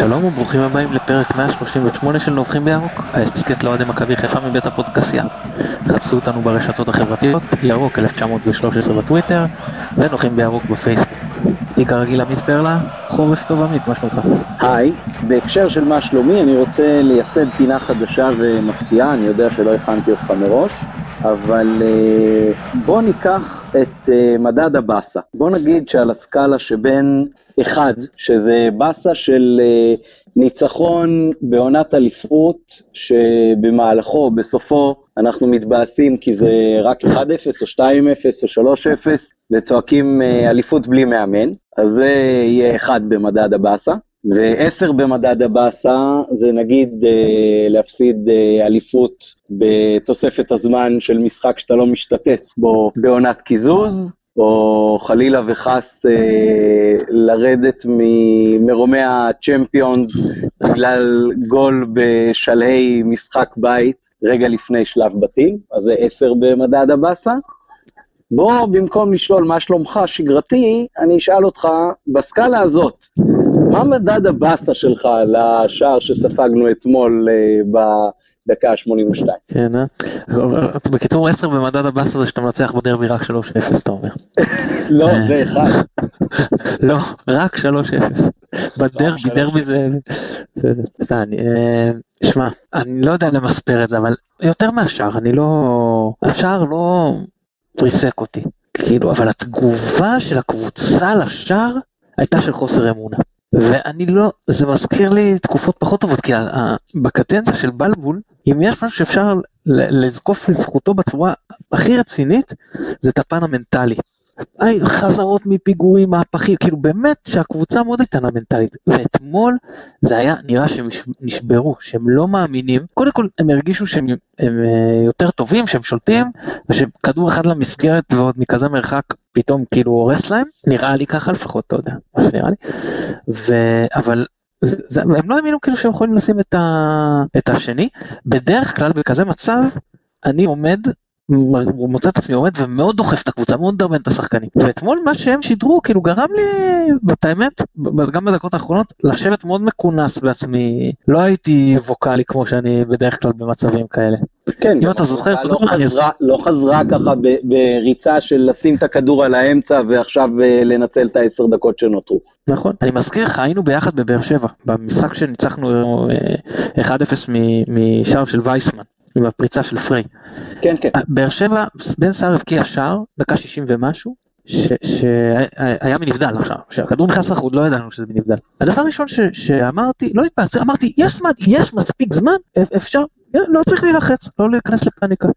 שלום וברוכים הבאים לפרק 138 של נובחים בירוק, ההסכת לאוהדי מכבי חיפה מבית הפודקסייה. חפשו אותנו ברשתות החברתיות, ירוק 1913 בטוויטר, ונובחים בירוק בפייסבוק. אני כרגיל עמית פרלה, חורף טוב עמית, מה שלומך? היי, בהקשר של מה שלומי, אני רוצה לייסד פינה חדשה ומפתיעה, אני יודע שלא הכנתי אותך מראש, אבל אה, בוא ניקח את אה, מדד הבאסה. בוא נגיד שעל הסקאלה שבין 1, שזה באסה של אה, ניצחון בעונת אליפות, שבמהלכו, בסופו, אנחנו מתבאסים כי זה רק 1-0 או 2-0 או 3-0, וצועקים אליפות בלי מאמן, אז זה יהיה 1 במדד הבאסה. ועשר במדד הבאסה זה נגיד אה, להפסיד אה, אליפות בתוספת הזמן של משחק שאתה לא משתתף בו בעונת קיזוז, או חלילה וחס אה, לרדת ממרומי הצ'מפיונס בגלל גול בשלהי משחק בית רגע לפני שלב בתים, אז זה עשר במדד הבאסה. בוא, במקום לשאול מה שלומך שגרתי, אני אשאל אותך, בסקאלה הזאת, מה מדד הבאסה שלך לשער שספגנו אתמול אה, בדקה ה-82? כן, אה? בקיצור 10 במדד הבאסה זה שאתה מנצח בדרבי רק 3-0, אתה אומר. לא, זה אחד. לא, רק 3-0. בדרבי, דרבי זה... סתם, אה, שמע, אני לא יודע למספר את זה, אבל יותר מהשער, אני לא... השער לא ריסק אותי. כאילו, אבל התגובה של הקבוצה לשער הייתה של חוסר אמונה. ואני לא, זה מזכיר לי תקופות פחות טובות, כי בקדנציה של בלבול, אם יש משהו שאפשר לזקוף לזכותו בצורה הכי רצינית, זה את הפן המנטלי. חזרות מפיגורים, מהפכים, כאילו באמת שהקבוצה מאוד איתנה מנטלית. ואתמול זה היה נראה שהם נשברו, שהם לא מאמינים. קודם כל הם הרגישו שהם הם אה, יותר טובים, שהם שולטים, ושכדור אחד למסגרת ועוד מכזה מרחק פתאום כאילו הורס להם. נראה לי ככה לפחות, אתה יודע, מה שנראה לי. ו... אבל זה, זה, הם לא האמינו כאילו שהם יכולים לשים את, ה, את השני. בדרך כלל בכזה מצב אני עומד הוא מוצא את עצמי עומד ומאוד דוחף את הקבוצה, מאוד מדרבן את השחקנים. ואתמול מה שהם שידרו כאילו גרם לי, את האמת, גם בדקות האחרונות, לשבת מאוד מכונס בעצמי. לא הייתי ווקאלי כמו שאני בדרך כלל במצבים כאלה. כן, אם אתה זוכר, לא חזרה, לא חזרה ככה בריצה של לשים את הכדור על האמצע ועכשיו אה, לנצל את העשר דקות שנותרו. נכון, אני מזכיר לך, היינו ביחד בבאר שבע, במשחק שניצחנו 1-0 אה, משער של וייסמן. עם הפריצה של פריי. כן, כן. באר שבע, בן סער הבקיע שער, דקה 60 ומשהו, שהיה מנבדל עכשיו, כשהכדור נכנס לחוד לא ידענו שזה מנבדל. הדבר הראשון שאמרתי, לא התפעצתי, אמרתי, יש זמן, יש מספיק זמן, אפשר, לא צריך להילחץ, לא להיכנס לפאניקה.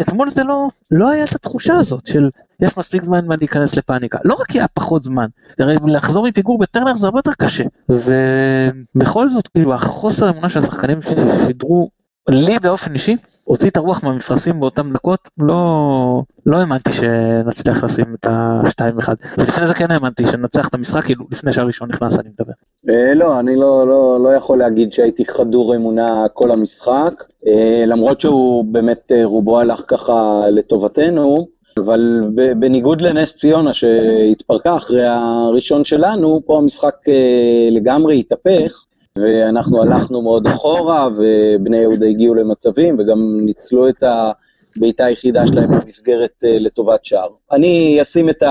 אתמול זה לא, לא היה את התחושה הזאת של יש מספיק זמן מה להיכנס לפאניקה. לא רק היה פחות זמן, הרי לחזור מפיגור בטרנר זה הרבה יותר קשה. ובכל זאת, כאילו, החוסר האמונה של השחקנים שידרו לי באופן אישי, הוציא את הרוח מהמפרשים באותן דקות, לא, לא האמנתי שנצליח לשים את ה-2-1. ולפני זה כן האמנתי שנצח את המשחק, כאילו לפני שהראשון נכנס אני מדבר. אה, לא, אני לא, לא, לא יכול להגיד שהייתי חדור אמונה כל המשחק, אה, למרות שהוא באמת אה, רובו הלך ככה לטובתנו. אבל בניגוד לנס ציונה שהתפרקה אחרי הראשון שלנו, פה המשחק לגמרי התהפך, ואנחנו הלכנו מאוד אחורה, ובני יהודה הגיעו למצבים, וגם ניצלו את הבעיטה היחידה שלהם במסגרת אה, לטובת שער. אני אשים את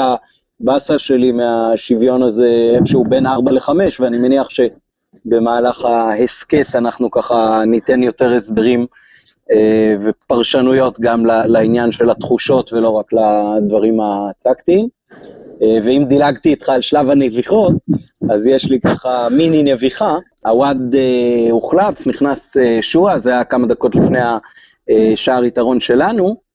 הבאסה שלי מהשוויון הזה איפשהו בין 4 ל-5, ואני מניח שבמהלך ההסכת אנחנו ככה ניתן יותר הסברים אה, ופרשנויות גם לעניין של התחושות ולא רק לדברים הטקטיים. אה, ואם דילגתי איתך על שלב הנביחות, אז יש לי ככה מיני נביחה. הוואד אה, הוחלף, נכנס אה, שואה, זה היה כמה דקות לפני השער יתרון שלנו,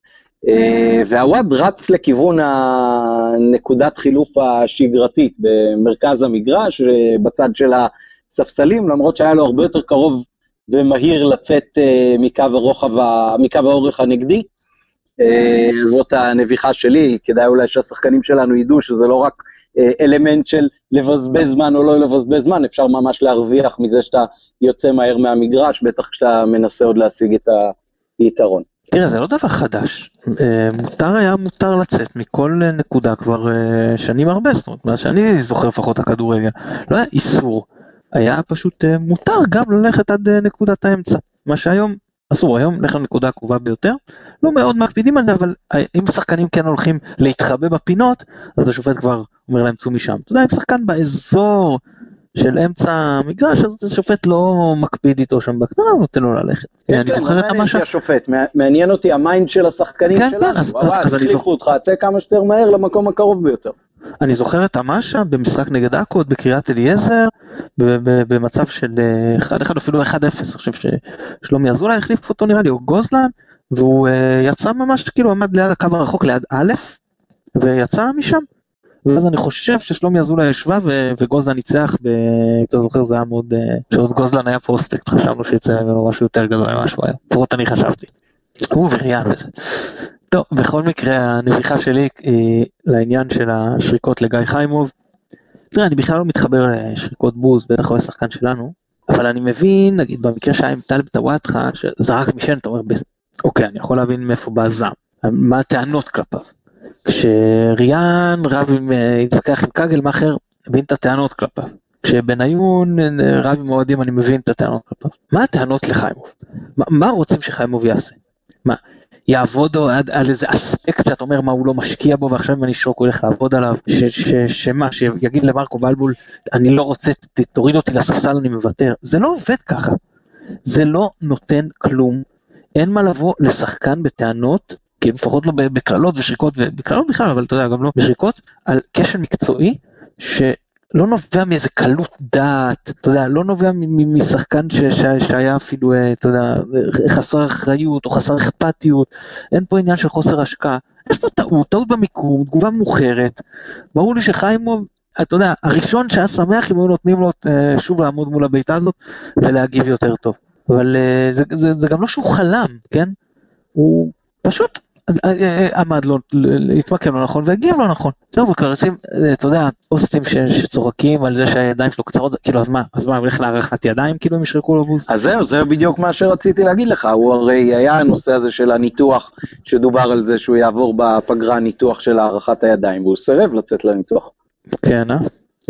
אה, והוואד רץ לכיוון הנקודת חילוף השגרתית במרכז המגרש, אה, בצד של הספסלים, למרות שהיה לו הרבה יותר קרוב ומהיר לצאת אה, מקו הרוחב, מקו האורך הנגדי. אה, זאת הנביחה שלי, כדאי אולי שהשחקנים שלנו ידעו שזה לא רק אה, אלמנט של לבזבז זמן או לא לבזבז זמן, אפשר ממש להרוויח מזה שאתה יוצא מהר מהמגרש, בטח כשאתה מנסה עוד להשיג את היתרון. תראה, זה לא דבר חדש. אה, מותר היה מותר לצאת מכל נקודה כבר שנים הרבה, זאת אומרת, מאז שאני זוכר לפחות הכדורגל. לא היה איסור היה פשוט מותר גם ללכת עד נקודת האמצע, מה שהיום אסור היום, לך לנקודה הקרובה ביותר, לא מאוד מקפידים על זה, אבל אם שחקנים כן הולכים להתחבא בפינות, אז השופט כבר אומר להם צאו משם. אתה יודע, אם שחקן באזור של אמצע המגרש, אז השופט לא מקפיד איתו שם בקטנה, הוא נותן לו ללכת. כן, אני זוכר את המשהו... השופט, מעניין אותי ה mind של השחקנים כן, שלנו, כן, אז, אז אני זוכר אותך, צא כמה שיותר מהר למקום הקרוב ביותר. אני זוכר את המשה במשחק נגד עכו בקריית אליעזר, במצב של 1-1 אפילו 1-0, אני חושב ששלומי אזולאי החליף אותו נראה לי, או גוזלן, והוא אה, יצא ממש כאילו עמד ליד הקו הרחוק ליד א', ויצא משם. ואז אני חושב ששלומי אזולאי ישבה וגוזלן ניצח, אתה זוכר זה היה מאוד, אה, שעוד גוזלן היה פרוספקט, חשבנו שיצא ממנו משהו יותר גדול ממה שהוא היה, לפחות אני חשבתי. הוא וריאן וזה. טוב, בכל מקרה הנביכה שלי היא לעניין של השריקות לגיא חיימוב. תראה, אני בכלל לא מתחבר לשריקות בוז, בטח לא לשחקן שלנו, אבל אני מבין, נגיד במקרה שהיה עם טלב טוואטחה, שזרק משן, אתה אומר, אוקיי, אני יכול להבין מאיפה בא הזעם, מה הטענות כלפיו. כשריאן רב עם, אה, התווכח עם כגלמאכר, הבין את הטענות כלפיו. כשבניון אה, רב עם אוהדים, אני מבין את הטענות כלפיו. מה הטענות לחיימוב? מה, מה רוצים שחיימוב יעשה? מה, יעבוד על, על איזה אספקט שאתה אומר מה הוא לא משקיע בו ועכשיו אם אני הוא הולך לעבוד עליו, שמה, שיגיד למרקו בלבול אני לא רוצה, תוריד אותי לספסל אני מוותר, זה לא עובד ככה, זה לא נותן כלום, אין מה לבוא לשחקן בטענות, כי לפחות לא בקללות ושריקות, ובקללות בכלל, אבל אתה יודע, גם לא בשריקות, על כשל מקצועי, ש... לא נובע מאיזה קלות דעת, אתה יודע, לא נובע משחקן שהיה אפילו, אה, אתה יודע, חסר אחריות או חסר אכפתיות, אין פה עניין של חוסר השקעה, יש פה טעות, טעות במיקום, תגובה מאוחרת, ברור לי שחיימוב, אתה יודע, הראשון שהיה שמח אם היו נותנים לו אה, שוב לעמוד מול הביתה הזאת ולהגיב יותר טוב, אבל אה, זה, זה, זה גם לא שהוא חלם, כן? הוא פשוט עמד לו, התמקם לא נכון והגיב לא נכון. זהו, וכרצים, אתה יודע, אוסטים שצוחקים על זה שהידיים שלו קצרות, כאילו אז מה, אז מה, הוא הולך להערכת ידיים כאילו הם ישרקו לו בוז? אז זהו, זה בדיוק מה שרציתי להגיד לך, הוא הרי היה הנושא הזה של הניתוח, שדובר על זה שהוא יעבור בפגרה ניתוח של הארכת הידיים, והוא סירב לצאת לניתוח. כן, אה?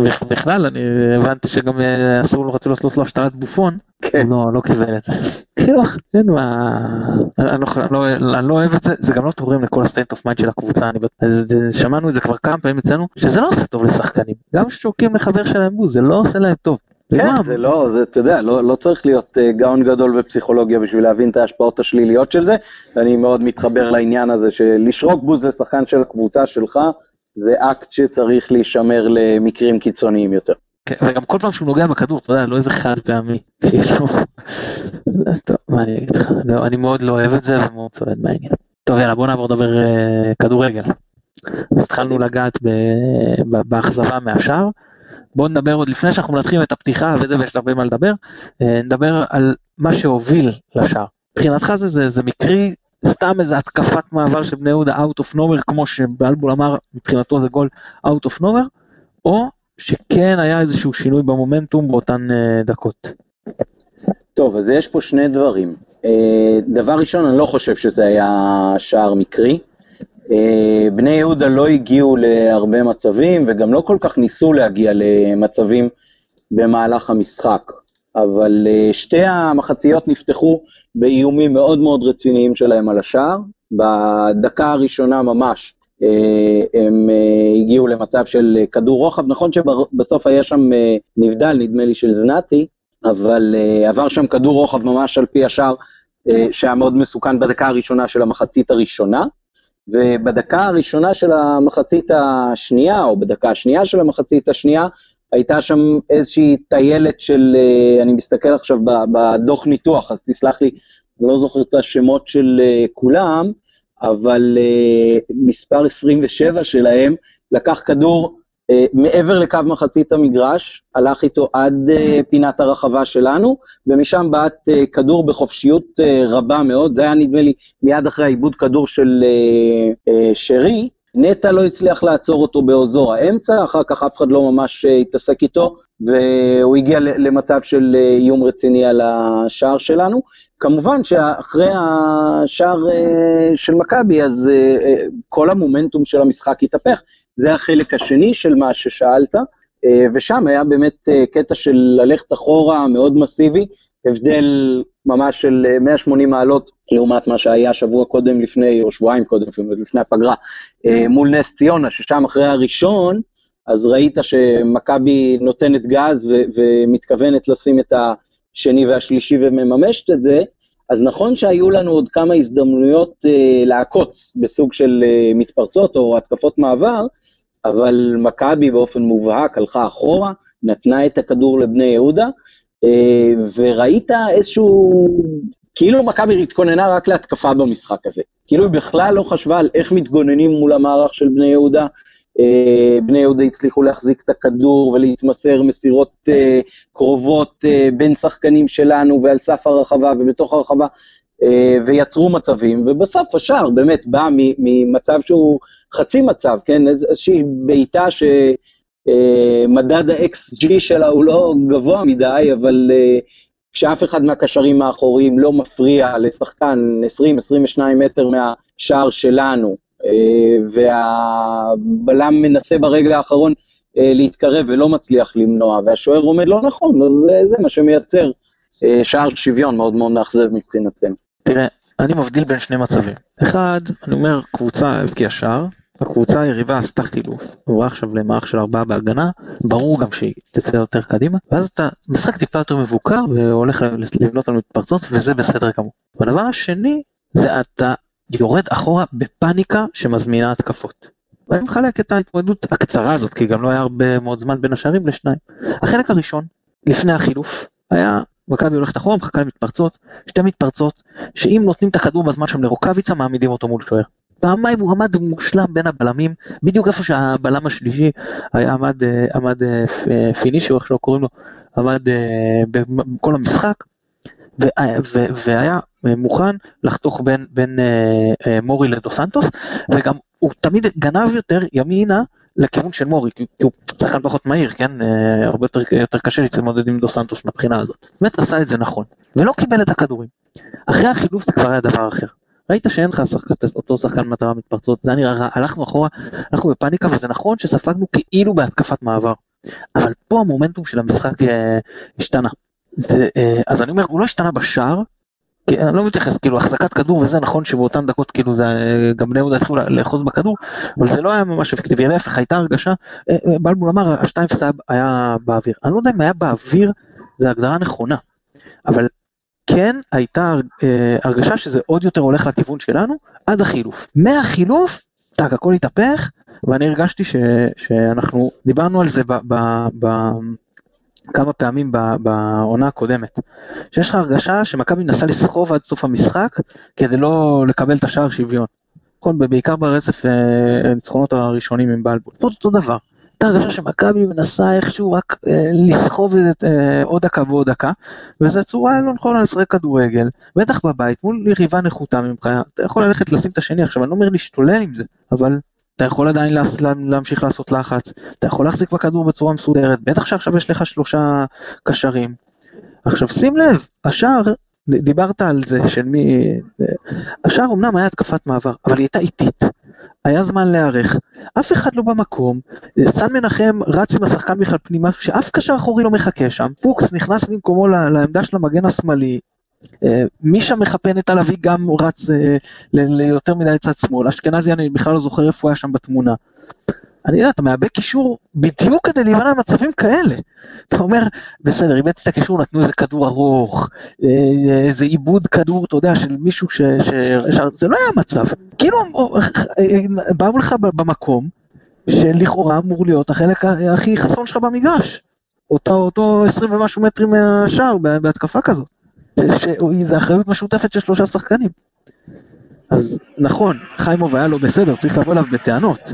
בכלל אני הבנתי שגם אה, אסור לו רצו לעשות לו השתלת בופון, כן. לא, לא קיבל את זה. כאילו, כן, לא, אני לא אוהב את זה, זה גם לא תורם לכל ה state of mind של הקבוצה, אז שמענו את זה כבר כמה פעמים אצלנו, שזה לא עושה טוב לשחקנים, גם ששורקים לחבר שלהם בוז, זה לא עושה להם טוב. כן, זה לא, זה, אתה יודע, לא, לא צריך להיות uh, גאון גדול בפסיכולוגיה בשביל להבין את ההשפעות השליליות של זה, ואני מאוד מתחבר לעניין הזה שלשרוק בוז לשחקן של הקבוצה שלך, זה אקט שצריך להישמר למקרים קיצוניים יותר. כן, וגם כל פעם שהוא נוגע בכדור, אתה יודע, לא איזה חד פעמי, כאילו, טוב, מה אני אגיד לך, לא, אני מאוד לא אוהב את זה ומאוד צולד מהעניין. טוב, יאללה, בוא נעבור לדבר uh, כדורגל. התחלנו לגעת באכזבה מהשאר. בואו נדבר עוד לפני שאנחנו מנתחים את הפתיחה וזה ויש הרבה מה לדבר, uh, נדבר על מה שהוביל לשער. מבחינתך זה, זה, זה מקרי סתם איזה התקפת מעבר של בני יהודה out of nowhere, כמו שבלבול אמר, מבחינתו זה גול out of nowhere, או שכן היה איזשהו שינוי במומנטום באותן uh, דקות. טוב, אז יש פה שני דברים. Uh, דבר ראשון, אני לא חושב שזה היה שער מקרי. Uh, בני יהודה לא הגיעו להרבה מצבים, וגם לא כל כך ניסו להגיע למצבים במהלך המשחק. אבל uh, שתי המחציות נפתחו באיומים מאוד מאוד רציניים שלהם על השער. בדקה הראשונה ממש אה, הם אה, הגיעו למצב של כדור רוחב, נכון שבסוף היה שם אה, נבדל, נדמה לי של זנתי, אבל עבר שם כדור רוחב ממש על פי השער, שהיה מאוד מסוכן בדקה הראשונה של המחצית הראשונה, ובדקה הראשונה של המחצית השנייה, או בדקה השנייה של המחצית השנייה, הייתה שם איזושהי טיילת של, אה, אני מסתכל עכשיו בדוח ניתוח, אז תסלח לי, אני לא זוכר את השמות של אה, כולם, אבל אה, מספר 27 שלהם לקח כדור מעבר לקו מחצית המגרש, הלך איתו עד פינת הרחבה שלנו, ומשם בעט כדור בחופשיות רבה מאוד, זה היה נדמה לי מיד אחרי העיבוד כדור של שרי, נטע לא הצליח לעצור אותו באזור האמצע, אחר כך אף אחד לא ממש אה, התעסק איתו, והוא הגיע למצב של אה, איום רציני על השער שלנו. כמובן שאחרי השער אה, של מכבי, אז כל המומנטום של המשחק התהפך. זה החלק השני של מה ששאלת. ושם היה באמת קטע של ללכת אחורה מאוד מסיבי, הבדל ממש של 180 מעלות לעומת מה שהיה שבוע קודם לפני, או שבועיים קודם לפני הפגרה, מול נס ציונה, ששם אחרי הראשון, אז ראית שמכבי נותנת גז ו- ומתכוונת לשים את השני והשלישי ומממשת את זה, אז נכון שהיו לנו עוד כמה הזדמנויות אה, לעקוץ בסוג של אה, מתפרצות או התקפות מעבר, אבל מכבי באופן מובהק הלכה אחורה, נתנה את הכדור לבני יהודה, אה, וראית איזשהו, כאילו מכבי התכוננה רק להתקפה במשחק הזה. כאילו היא בכלל לא חשבה על איך מתגוננים מול המערך של בני יהודה, אה, בני יהודה הצליחו להחזיק את הכדור ולהתמסר מסירות אה, קרובות אה, בין שחקנים שלנו ועל סף הרחבה ובתוך הרחבה, ויצרו מצבים, ובסוף השער באמת בא ממצב שהוא חצי מצב, כן, איזושהי בעיטה שמדד ה-XG שלה הוא לא גבוה מדי, אבל כשאף אחד מהקשרים האחוריים לא מפריע לשחקן 20-22 מטר מהשער שלנו, אה, והבלם מנסה ברגע האחרון אה, להתקרב ולא מצליח למנוע, והשוער עומד לא נכון, אז זה מה שמייצר אה, שער שוויון מאוד מאוד מאכזב מבחינתנו. תראה, אני מבדיל בין שני מצבים. אחד, אני אומר, קבוצה הבקיעה שער, הקבוצה היריבה עשתה חילוף, עברה עכשיו למערך של ארבעה בהגנה, ברור גם שהיא תצא יותר קדימה, ואז אתה משחק טיפה יותר מבוקר והולך לבנות על מתפרצות וזה בסדר גמור. והדבר השני, זה אתה יורד אחורה בפאניקה שמזמינה התקפות. ואני מחלק את ההתמודדות הקצרה הזאת, כי גם לא היה הרבה מאוד זמן בין השערים לשניים. החלק הראשון, לפני החילוף, היה מכבי הולכת אחורה, מחכה למתפרצות, שתי מתפרצות, שאם נותנים את הכדור בזמן שם לרוקאביצה, מעמידים אותו מול שוער. פעמיים הוא עמד מושלם בין הבלמים, בדיוק איפה שהבלם השלישי היה עמד, אה, עמד אה, פינישי, או איך שלא קוראים לו, עמד אה, בכל המשחק, והיה מוכן לחתוך בין, בין אה, אה, מורי לדו סנטוס, וגם הוא תמיד גנב יותר ימינה לכיוון של מורי, כי הוא שחקן פחות מהיר, כן? אה, הרבה יותר, יותר קשה להתמודד עם דו סנטוס מהבחינה הזאת. באמת עשה את זה נכון, ולא קיבל את הכדורים. אחרי החילוף זה כבר היה דבר אחר. ראית שאין לך שחק, אותו שחקן מטרה מתפרצות, זה היה נראה רע, הלכנו אחורה, אנחנו בפאניקה, וזה נכון שספגנו כאילו בהתקפת מעבר. אבל פה המומנטום של המשחק אה, השתנה. זה, אה, אז אני אומר, הוא לא השתנה בשער, כי אני לא מתייחס, כאילו החזקת כדור וזה נכון שבאותן דקות כאילו זה גם בני יהודה התחילו לאחוז בכדור, אבל זה לא היה ממש אפקטיבי, להפך הייתה הרגשה, אה, אה, בלבול אמר השתיים 2 היה באוויר, אני לא יודע אם היה באוויר, זו הגדרה נכונה, אבל כן הייתה אה, הרגשה שזה עוד יותר הולך לכיוון שלנו עד החילוף. מהחילוף, טאק, הכל התהפך, ואני הרגשתי ש, שאנחנו דיברנו על זה ב, ב, ב, כמה פעמים בעונה הקודמת, שיש לך הרגשה שמכבי נסה לסחוב עד סוף המשחק כדי לא לקבל את השער שוויון. בעיקר ברצף אה, הניצחונות הראשונים עם בלבול. אותו דבר. הייתה הרגשה שמכבי מנסה איכשהו רק אה, לסחוב את, אה, עוד דקה ועוד דקה, וזו צורה לא נכונה לשחק כדורגל, בטח בבית, מול יריבה נחותה ממך, אתה יכול ללכת לשים את השני עכשיו, אני לא אומר להשתולל עם זה, אבל אתה יכול עדיין לה, להמשיך לעשות לחץ, אתה יכול להחזיק בכדור בצורה מסודרת, בטח שעכשיו יש לך שלושה קשרים. עכשיו שים לב, השער, דיברת על זה של מי... השער אמנם היה התקפת מעבר, אבל היא הייתה איטית. היה זמן להיערך, אף אחד לא במקום, סן מנחם רץ עם השחקן בכלל פנימה, שאף קשר אחורי לא מחכה שם, פוקס נכנס במקומו לעמדה של המגן השמאלי, אה, מי מחפן את הלוי גם רץ אה, ליותר מדי צד שמאל, אשכנזי אני בכלל לא זוכר איפה הוא היה שם בתמונה. אני יודע, אתה מאבד קישור בדיוק כדי להימנע ממצבים כאלה. אתה אומר, בסדר, איבדתי את הקישור, נתנו איזה כדור ארוך, אה, איזה עיבוד כדור, אתה יודע, של מישהו ש... ש... ש... זה לא היה מצב. כאילו, באו לך במקום, שלכאורה אמור להיות החלק הכי חסון שלך במגרש. אותו, אותו 20 ומשהו מטרים מהשער בהתקפה כזאת. שזה אחריות משותפת של שלושה שחקנים. אז נכון, חיימוב היה לא בסדר, צריך לבוא אליו בטענות.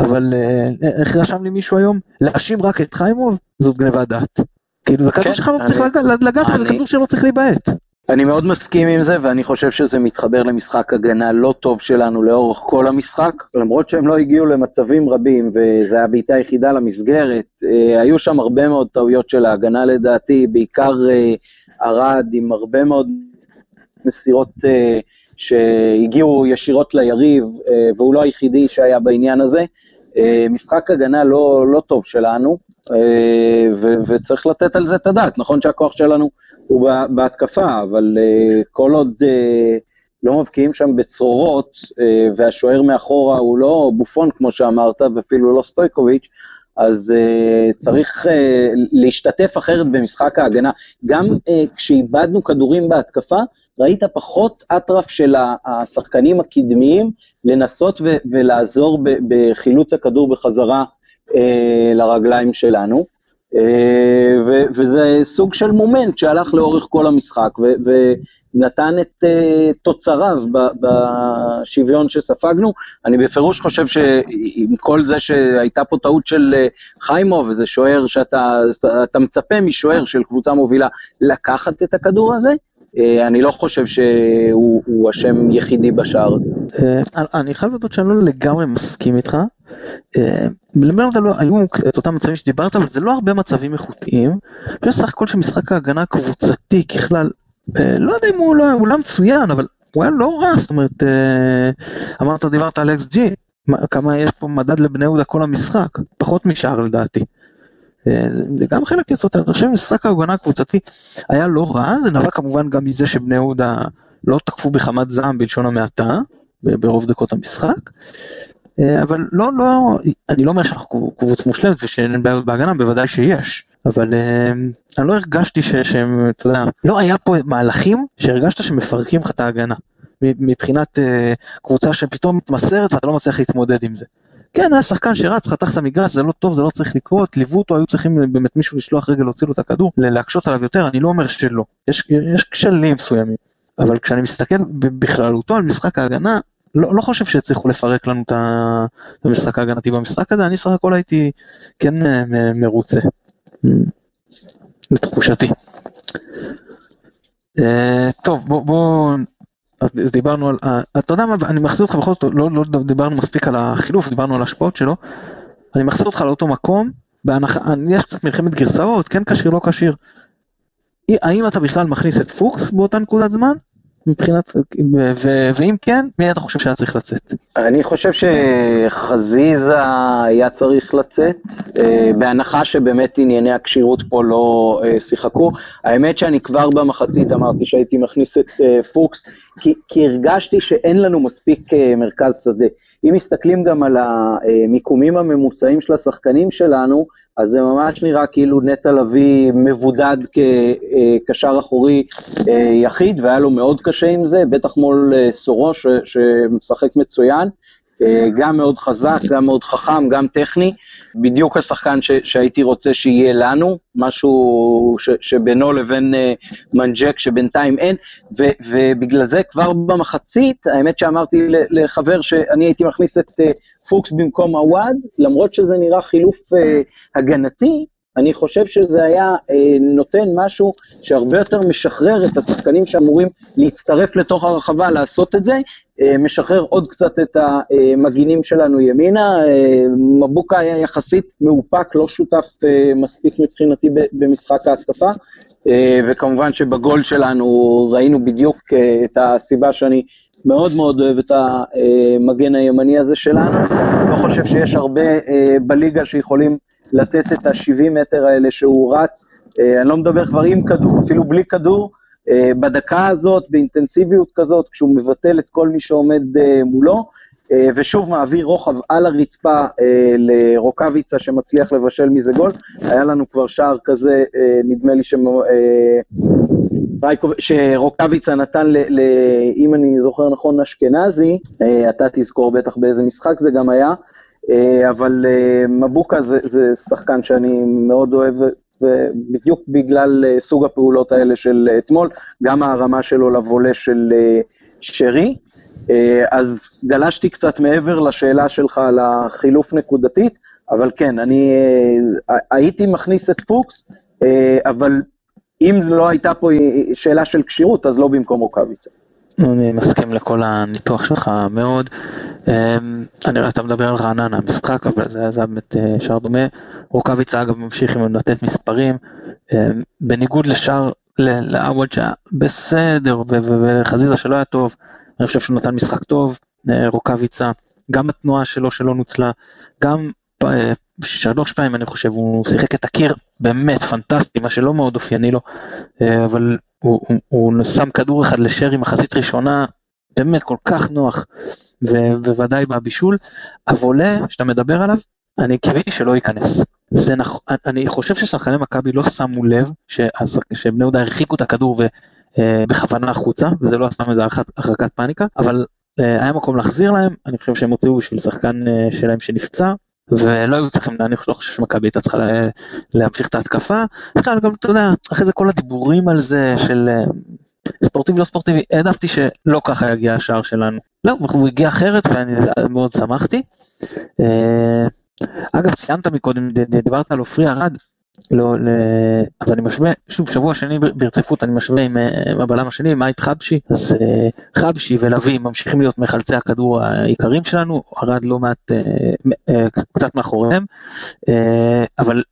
אבל אה, איך רשם לי מישהו היום? להאשים רק את חיימוב? זאת גניבת דעת. כאילו זה כדור כן, שחיימוב צריך לגעת, זה כדור שלא צריך להיבעט. אני מאוד מסכים עם זה, ואני חושב שזה מתחבר למשחק הגנה לא טוב שלנו לאורך כל המשחק, למרות שהם לא הגיעו למצבים רבים, וזו הייתה בעיטה יחידה למסגרת, אה, היו שם הרבה מאוד טעויות של ההגנה לדעתי, בעיקר אה, ערד עם הרבה מאוד מסירות שהגיעו ישירות ליריב, והוא לא היחידי שהיה בעניין הזה. Uh, משחק הגנה לא, לא טוב שלנו, וצריך לתת על זה את הדעת. נכון שהכוח שלנו הוא בהתקפה, אבל כל עוד לא מבקיעים שם בצרורות, והשוער מאחורה הוא לא בופון, כמו שאמרת, ואפילו לא סטויקוביץ', אז uh, צריך uh, להשתתף אחרת במשחק ההגנה. גם uh, כשאיבדנו כדורים בהתקפה, ראית פחות אטרף של השחקנים הקדמיים לנסות ו- ולעזור ב- בחילוץ הכדור בחזרה uh, לרגליים שלנו. Uh, ו- וזה סוג של מומנט שהלך לאורך כל המשחק, ו- נתן את uh, תוצריו בשוויון שספגנו. אני בפירוש חושב שעם כל זה שהייתה פה טעות של uh, חיימוב, וזה שוער שאתה אתה מצפה משוער של קבוצה מובילה לקחת את הכדור הזה, אני לא חושב שהוא אשם יחידי בשער הזה. אני חייב לדעת שאני לא לגמרי מסכים איתך. למרות לא היו את אותם מצבים שדיברת, אבל זה לא הרבה מצבים איכותיים. אני סך הכל שמשחק ההגנה הקבוצתי ככלל אה, לא יודע אם לא, הוא לא מצוין, אבל הוא היה לא רע, זאת אומרת, אה, אמרת, דיברת על אקס ג'י, כמה יש פה מדד לבני יהודה כל המשחק, פחות משאר לדעתי. אה, זה גם חלק יסוד, אני חושב שמשחק ההגנה הקבוצתי היה לא רע, זה נבע כמובן גם מזה שבני יהודה לא תקפו בחמת זעם בלשון המעטה, ברוב דקות המשחק. אבל לא, לא, אני לא אומר שאנחנו קבוצה מושלמת ושאין בעיות בהגנה, בוודאי שיש. אבל אה, אני לא הרגשתי שהם, אתה יודע, לא היה פה מהלכים שהרגשת שמפרקים לך את ההגנה. מבחינת אה, קבוצה שפתאום מתמסרת ואתה לא מצליח להתמודד עם זה. כן, היה שחקן שרץ, חתך את המגרש, זה לא טוב, זה לא צריך לקרות, ליוו אותו, היו צריכים באמת מישהו לשלוח רגל להוציא לו את הכדור, להקשות עליו יותר, אני לא אומר שלא. יש, יש כשלים מסוימים. אבל כשאני מסתכל בכללותו על משחק ההגנה, לא, לא חושב שהצליחו לפרק לנו את המשחק ההגנתי במשחק הזה, אני סך הכל הייתי כן אה, מרוצה. לתחושתי. אה, טוב בוא בוא אז דיברנו על אתה יודע מה אני מחזיר אותך בכל זאת לא, לא דיברנו מספיק על החילוף דיברנו על ההשפעות שלו. אני מחזיר אותך לאותו מקום בהנחה יש קצת מלחמת גרסאות כן כשיר לא כשיר. האם אתה בכלל מכניס את פוקס באותה נקודת זמן מבחינת, ואם כן, מי אתה חושב שהיה צריך לצאת? אני חושב שחזיזה היה צריך לצאת, אה, בהנחה שבאמת ענייני הכשירות פה לא אה, שיחקו. האמת שאני כבר במחצית אמרתי שהייתי מכניס את אה, פוקס, כי, כי הרגשתי שאין לנו מספיק מרכז שדה. אם מסתכלים גם על המיקומים הממוצעים של השחקנים שלנו, אז זה ממש נראה כאילו נטע לביא מבודד כקשר אחורי אה, יחיד, והיה לו מאוד קשה עם זה, בטח מול אה, סורו שמשחק מצוין, גם מאוד חזק, גם מאוד חכם, גם טכני, בדיוק השחקן ש, שהייתי רוצה שיהיה לנו, משהו ש, שבינו לבין מנג'ק שבינתיים אין, ו, ובגלל זה כבר במחצית, האמת שאמרתי לחבר שאני הייתי מכניס את פוקס במקום עווד, למרות שזה נראה חילוף הגנתי, אני חושב שזה היה אה, נותן משהו שהרבה יותר משחרר את השחקנים שאמורים להצטרף לתוך הרחבה לעשות את זה, אה, משחרר עוד קצת את המגינים שלנו ימינה. אה, מבוקה היה יחסית מאופק, לא שותף אה, מספיק מבחינתי במשחק ההתקפה, אה, וכמובן שבגול שלנו ראינו בדיוק אה, את הסיבה שאני מאוד מאוד אוהב את המגן הימני הזה שלנו. לא חושב שיש הרבה אה, בליגה שיכולים... לתת את ה-70 מטר האלה שהוא רץ, אה, אני לא מדבר כבר עם כדור, אפילו בלי כדור, אה, בדקה הזאת, באינטנסיביות כזאת, כשהוא מבטל את כל מי שעומד אה, מולו, ושוב מעביר רוחב על הרצפה לרוקאביצה שמצליח לבשל מזה גול. היה לנו כבר שער כזה, נדמה לי שרוקאביצה נתן, ל, ל, אם אני זוכר נכון, אשכנזי, אתה תזכור בטח באיזה משחק זה גם היה, אבל אה, מבוקה זה, זה שחקן שאני מאוד אוהב, ובדיוק בגלל אה, סוג הפעולות האלה של אתמול, גם הרמה שלו לבולה של שרי. אז גלשתי קצת מעבר לשאלה שלך על החילוף נקודתית, אבל כן, אני הייתי מכניס את פוקס, אבל אם לא הייתה פה שאלה של כשירות, אז לא במקום רוקאביצה. אני מסכים לכל הניתוח שלך מאוד. אמ, אני, אתה מדבר על רעננה, המשחק, אבל זה, זה באמת אה, שער דומה. רוקאביצה אגב ממשיך עם לתת מספרים, אמ, בניגוד לשער, לעווד שהיה בסדר, וחזיזה שלא היה טוב, אני חושב שהוא נתן משחק טוב, אה, רוקאביצה, גם התנועה שלו שלא נוצלה, גם אה, שלוש פעמים אני חושב, הוא שיחק את הקיר. באמת פנטסטי, מה שלא מאוד אופייני לו, אבל הוא, הוא, הוא שם כדור אחד לשרי מחזית ראשונה, באמת כל כך נוח, ובוודאי בבישול. הוולה שאתה מדבר עליו, אני קיוויתי שלא ייכנס. זה נכון, אני חושב ששחקני מכבי לא שמו לב שבני יהודה הרחיקו את הכדור ובכוונה החוצה, וזה לא עשה מזה הרחקת פאניקה, אבל אה, היה מקום להחזיר להם, אני חושב שהם הוציאו בשביל שחקן אה, שלהם שנפצע, ולא היו צריכים, אני לא חושב שמכבי הייתה צריכה להמשיך את ההתקפה. בכלל גם, אתה יודע, אחרי זה כל הדיבורים על זה של אה, ספורטיבי לא ספורטיבי, העדפתי שלא ככה יגיע השער שלנו. לא, הוא הגיע אחרת ואני מאוד שמחתי. אגב, ציינת מקודם, דיברת על עופרי ארד, לא, ל... אז אני משווה, שוב, שבוע שני ברציפות אני משווה עם uh, הבלם השני, עם אייט חבשי, אז uh, חבשי ולוי ממשיכים להיות מחלצי הכדור העיקריים שלנו, ארד לא מעט, קצת מאחוריהם, אבל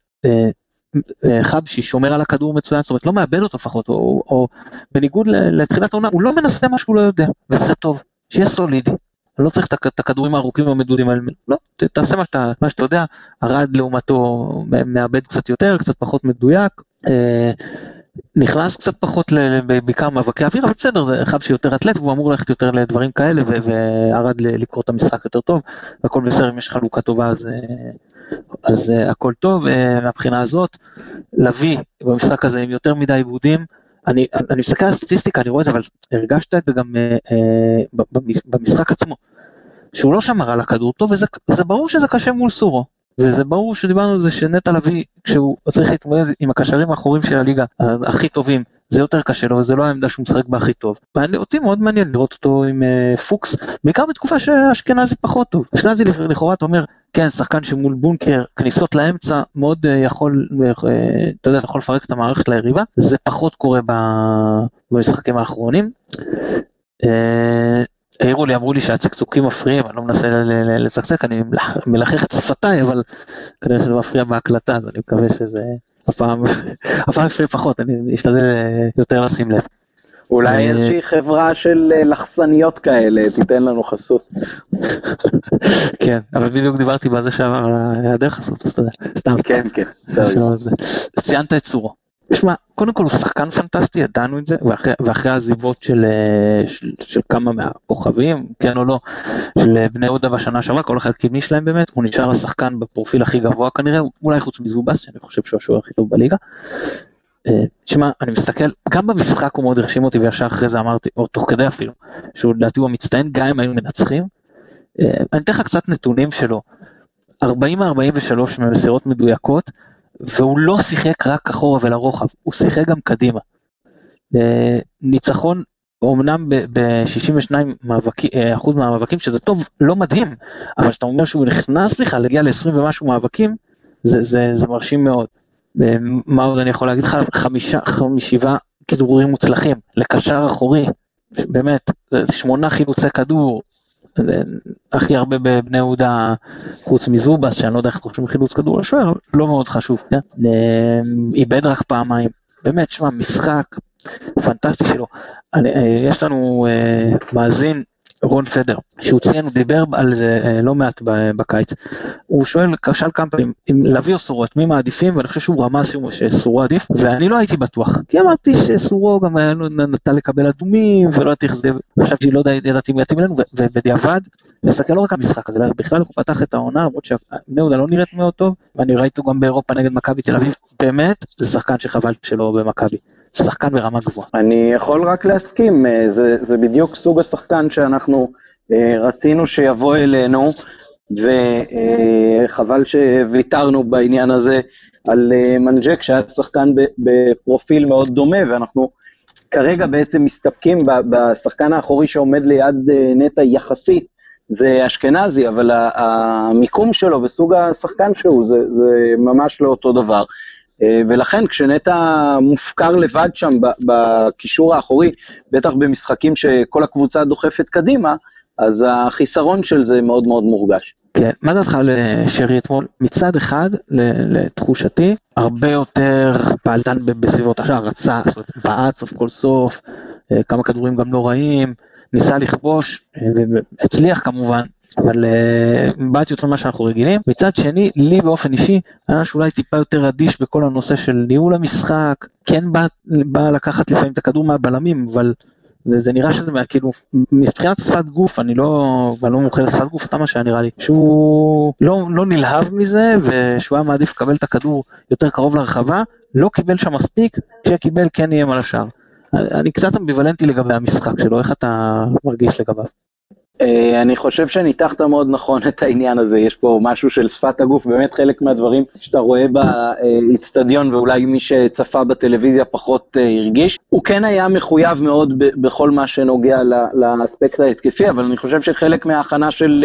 חבשי שומר על הכדור מצוין, זאת אומרת לא מאבד אותו לפחות, או, או בניגוד לתחילת העונה, הוא לא מנסה מה שהוא לא יודע, וזה טוב, שיהיה סולידי. אני לא צריך את הכדורים הארוכים והמדודים האלה, לא, תעשה מה שאתה, מה שאתה יודע, ארד לעומתו מאבד קצת יותר, קצת פחות מדויק, אה, נכנס קצת פחות בעיקר מאבקי אוויר, אבל בסדר, זה אחד שיותר אתלט והוא אמור ללכת יותר לדברים כאלה, וארד לקרוא את המשחק יותר טוב, והכל בסדר, אם יש חלוקה טובה אז, אה, אז אה, הכל טוב מהבחינה הזאת. לביא במשחק הזה עם יותר מדי עיבודים, אני, אני מסתכל על הסטטיסטיקה, אני רואה את זה, אבל הרגשת את זה גם אה, אה במשחק עצמו, שהוא לא שמר על הכדור טוב, וזה ברור שזה קשה מול סורו, וזה ברור שדיברנו על זה שנטע לביא, כשהוא צריך להתמודד עם הקשרים האחורים של הליגה הכי טובים, זה יותר קשה לו, וזה לא העמדה שהוא משחק בה הכי טוב. אותי מאוד מעניין לראות אותו עם uh, פוקס, בעיקר בתקופה שאשכנזי פחות טוב. אשכנזי לכאורה אתה אומר, כן, שחקן שמול בונקר, כניסות לאמצע, מאוד uh, יכול, uh, אתה יודע, אתה יכול לפרק את המערכת ליריבה, זה פחות קורה במשחקים האחרונים. העירו לי, אמרו לי שהצקצוקים מפריעים, אני לא מנסה לצקצק, אני מלחך את שפתיי, אבל כנראה שזה מפריע בהקלטה, אז אני מקווה שזה הפעם, הפעם יפריע פחות, אני אשתדל אה, יותר לשים לב. אולי אה, איזושהי חברה של אה, לחסניות כאלה תיתן לנו חסות. כן, אבל בדיוק דיברתי בזה שעבר על היעדר חסות, אז אתה יודע, סתם. כן, כן, ציינת את צורו. תשמע, קודם כל הוא שחקן פנטסטי, ידענו את זה, ואחרי, ואחרי העזיבות של, אה, של, של כמה מהכוכבים, כן או לא, של בני יהודה בשנה שעברה, כל אחד קדמי שלהם באמת, הוא נשאר השחקן בפרופיל הכי גבוה כנראה, אולי חוץ מזובס, שאני חושב שהוא השוער הכי טוב בליגה. אה, תשמע, אני מסתכל, גם במשחק הוא מאוד הרשים אותי, וישר אחרי זה אמרתי, או תוך כדי אפילו, שהוא לדעתי הוא המצטיין, גם אם היינו מנצחים. אה, אני אתן לך קצת נתונים שלו. 40 43 ממסירות מדויקות, והוא לא שיחק רק אחורה ולרוחב, הוא שיחק גם קדימה. אה, ניצחון אמנם ב-62 אה, אחוז מהמאבקים, שזה טוב, לא מדהים, אבל כשאתה אומר שהוא נכנס בכלל, הגיע ל-20 ומשהו מאבקים, זה, זה, זה מרשים מאוד. אה, מה עוד אני יכול להגיד לך? חמישה, חמישיבה כדורים מוצלחים, לקשר אחורי, באמת, שמונה חילוצי כדור, הכי הרבה בבני יהודה, חוץ מזובס, שאני לא יודע איך חושבים חילוץ כדור לשוער, לא מאוד חשוב, כן? אה, איבד רק פעמיים. באמת, שמע, משחק פנטסטי שלו. אה, יש לנו אה, מאזין רון פדר, שהוא ציין, הוא דיבר על זה אה, לא מעט בקיץ. הוא שואל, שאל כמה פעמים, אם להביא או סורו, את מי מעדיפים, ואני חושב שהוא רמז שסורו עדיף, ואני לא הייתי בטוח, כי אמרתי שסורו גם היה נתן לקבל אדומים, ולא הייתי איך זה, חשבתי שלא ידעתי מי יתאים אלינו, ובדיעבד, נסתכל לא רק על המשחק הזה, בכלל הוא פתח את העונה, למרות שבני יהודה לא נראית מאוד טוב, ואני ראיתי גם באירופה נגד מכבי תל אביב, באמת, זה שחקן שחבל שלא במכבי. שחקן ברמה גבוהה. אני יכול רק להסכים, אה, זה, זה בדיוק סוג השחקן שאנחנו אה, רצינו שיבוא אלינו, וחבל שוויתרנו בעניין הזה על אה, מנג'ק, שהיה שחקן בפרופיל מאוד דומה, ואנחנו כרגע בעצם מסתפקים בשחקן האחורי שעומד ליד נטע יחסית, זה אשכנזי, אבל המיקום שלו וסוג השחקן שהוא, זה, זה ממש לא אותו דבר. אה, ולכן כשנטע מופקר לבד שם בקישור האחורי, בטח במשחקים שכל הקבוצה דוחפת קדימה, אז החיסרון של זה מאוד מאוד מורגש. כן, מה דעתך על שרי אתמול? מצד אחד, לתחושתי, הרבה יותר פעלתן בסביבות השער, רצה, זאת אומרת, בעט סוף כל סוף, אה, כמה כדורים גם לא רעים, ניסה לכבוש, אה, והצליח כמובן, אבל בעט יותר ממה שאנחנו רגילים. מצד שני, לי באופן אישי, היה שאולי טיפה יותר אדיש בכל הנושא של ניהול המשחק, כן בא, בא לקחת לפעמים את הכדור מהבלמים, אבל זה, זה נראה שזה כאילו, מבחינת שפת גוף, אני לא, ואני לא מומחה לשפת גוף, סתם מה שהיה נראה לי, שהוא לא, לא נלהב מזה, ושהוא היה מעדיף לקבל את הכדור יותר קרוב לרחבה, לא קיבל שם מספיק, כשקיבל כן איים על השאר. אני קצת אמביוולנטי לגבי המשחק שלו, איך אתה מרגיש לגביו? אה, אני חושב שניתחת מאוד נכון את העניין הזה, יש פה משהו של שפת הגוף, באמת חלק מהדברים שאתה רואה באיצטדיון ואולי מי שצפה בטלוויזיה פחות אה, הרגיש. הוא כן היה מחויב מאוד בכל מה שנוגע לאספקט ההתקפי, אבל אני חושב שחלק מההכנה של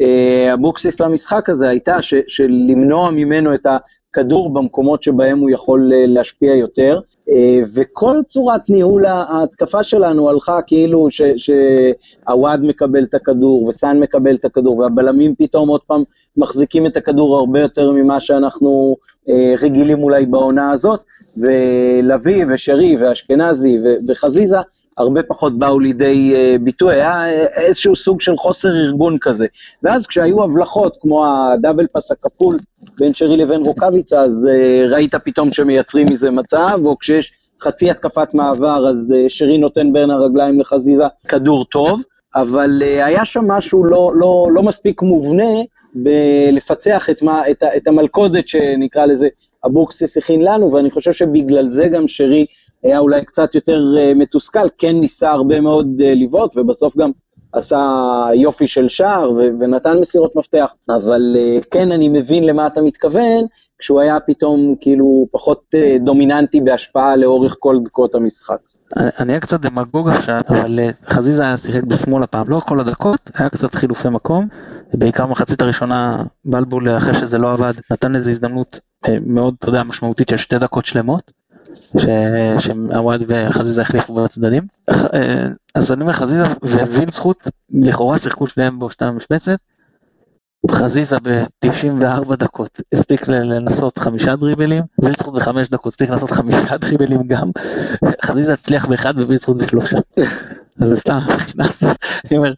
אה, אבוקסיס למשחק הזה הייתה של למנוע ממנו את הכדור במקומות שבהם הוא יכול להשפיע יותר. אה, וכל צורת ניהול ההתקפה שלנו הלכה כאילו שעווד מקבל את הכדור וסאן מקבל את הכדור והבלמים פתאום עוד פעם מחזיקים את הכדור הרבה יותר ממה שאנחנו אה, רגילים אולי בעונה הזאת, ולוי ושרי ואשכנזי וחזיזה הרבה פחות באו לידי אה, ביטוי, היה איזשהו סוג של חוסר ארגון כזה. ואז כשהיו הבלחות, כמו הדאבל פס הכפול בין שרי לבין רוקאביצה, אז uh, ראית פתאום שמייצרים מזה מצב, או כשיש חצי התקפת מעבר, אז שרי נותן בין הרגליים לחזיזה כדור טוב, אבל היה שם משהו לא, לא, לא מספיק מובנה בלפצח את, מה, את, את המלכודת שנקרא לזה אבוקסיס הכין לנו, ואני חושב שבגלל זה גם שרי היה אולי קצת יותר uh, מתוסכל, כן ניסה הרבה מאוד uh, לבעוט, ובסוף גם עשה יופי של שער ו- ונתן מסירות מפתח, אבל uh, כן, אני מבין למה אתה מתכוון, כשהוא היה פתאום כאילו פחות דומיננטי בהשפעה לאורך כל דקות המשחק. אני אהיה קצת דמגוג עכשיו, אבל חזיזה היה שיחק בשמאל הפעם, לא כל הדקות, היה קצת חילופי מקום, בעיקר מחצית הראשונה בלבול אחרי שזה לא עבד, נתן איזו הזדמנות מאוד, אתה יודע, משמעותית של שתי דקות שלמות, שעווד וחזיזה החליפו בצדדים. אה, אז אני אומר חזיזה ווילצחוט לכאורה שיחקו שניהם באותה משבצת. חזיזה ב-94 דקות הספיק לנסות חמישה דריבלים, וילצחוט בחמש דקות הספיק לנסות חמישה דריבלים גם, חזיזה הצליח באחד ווילצחוט בשלושה. אז סתם, אני אומר,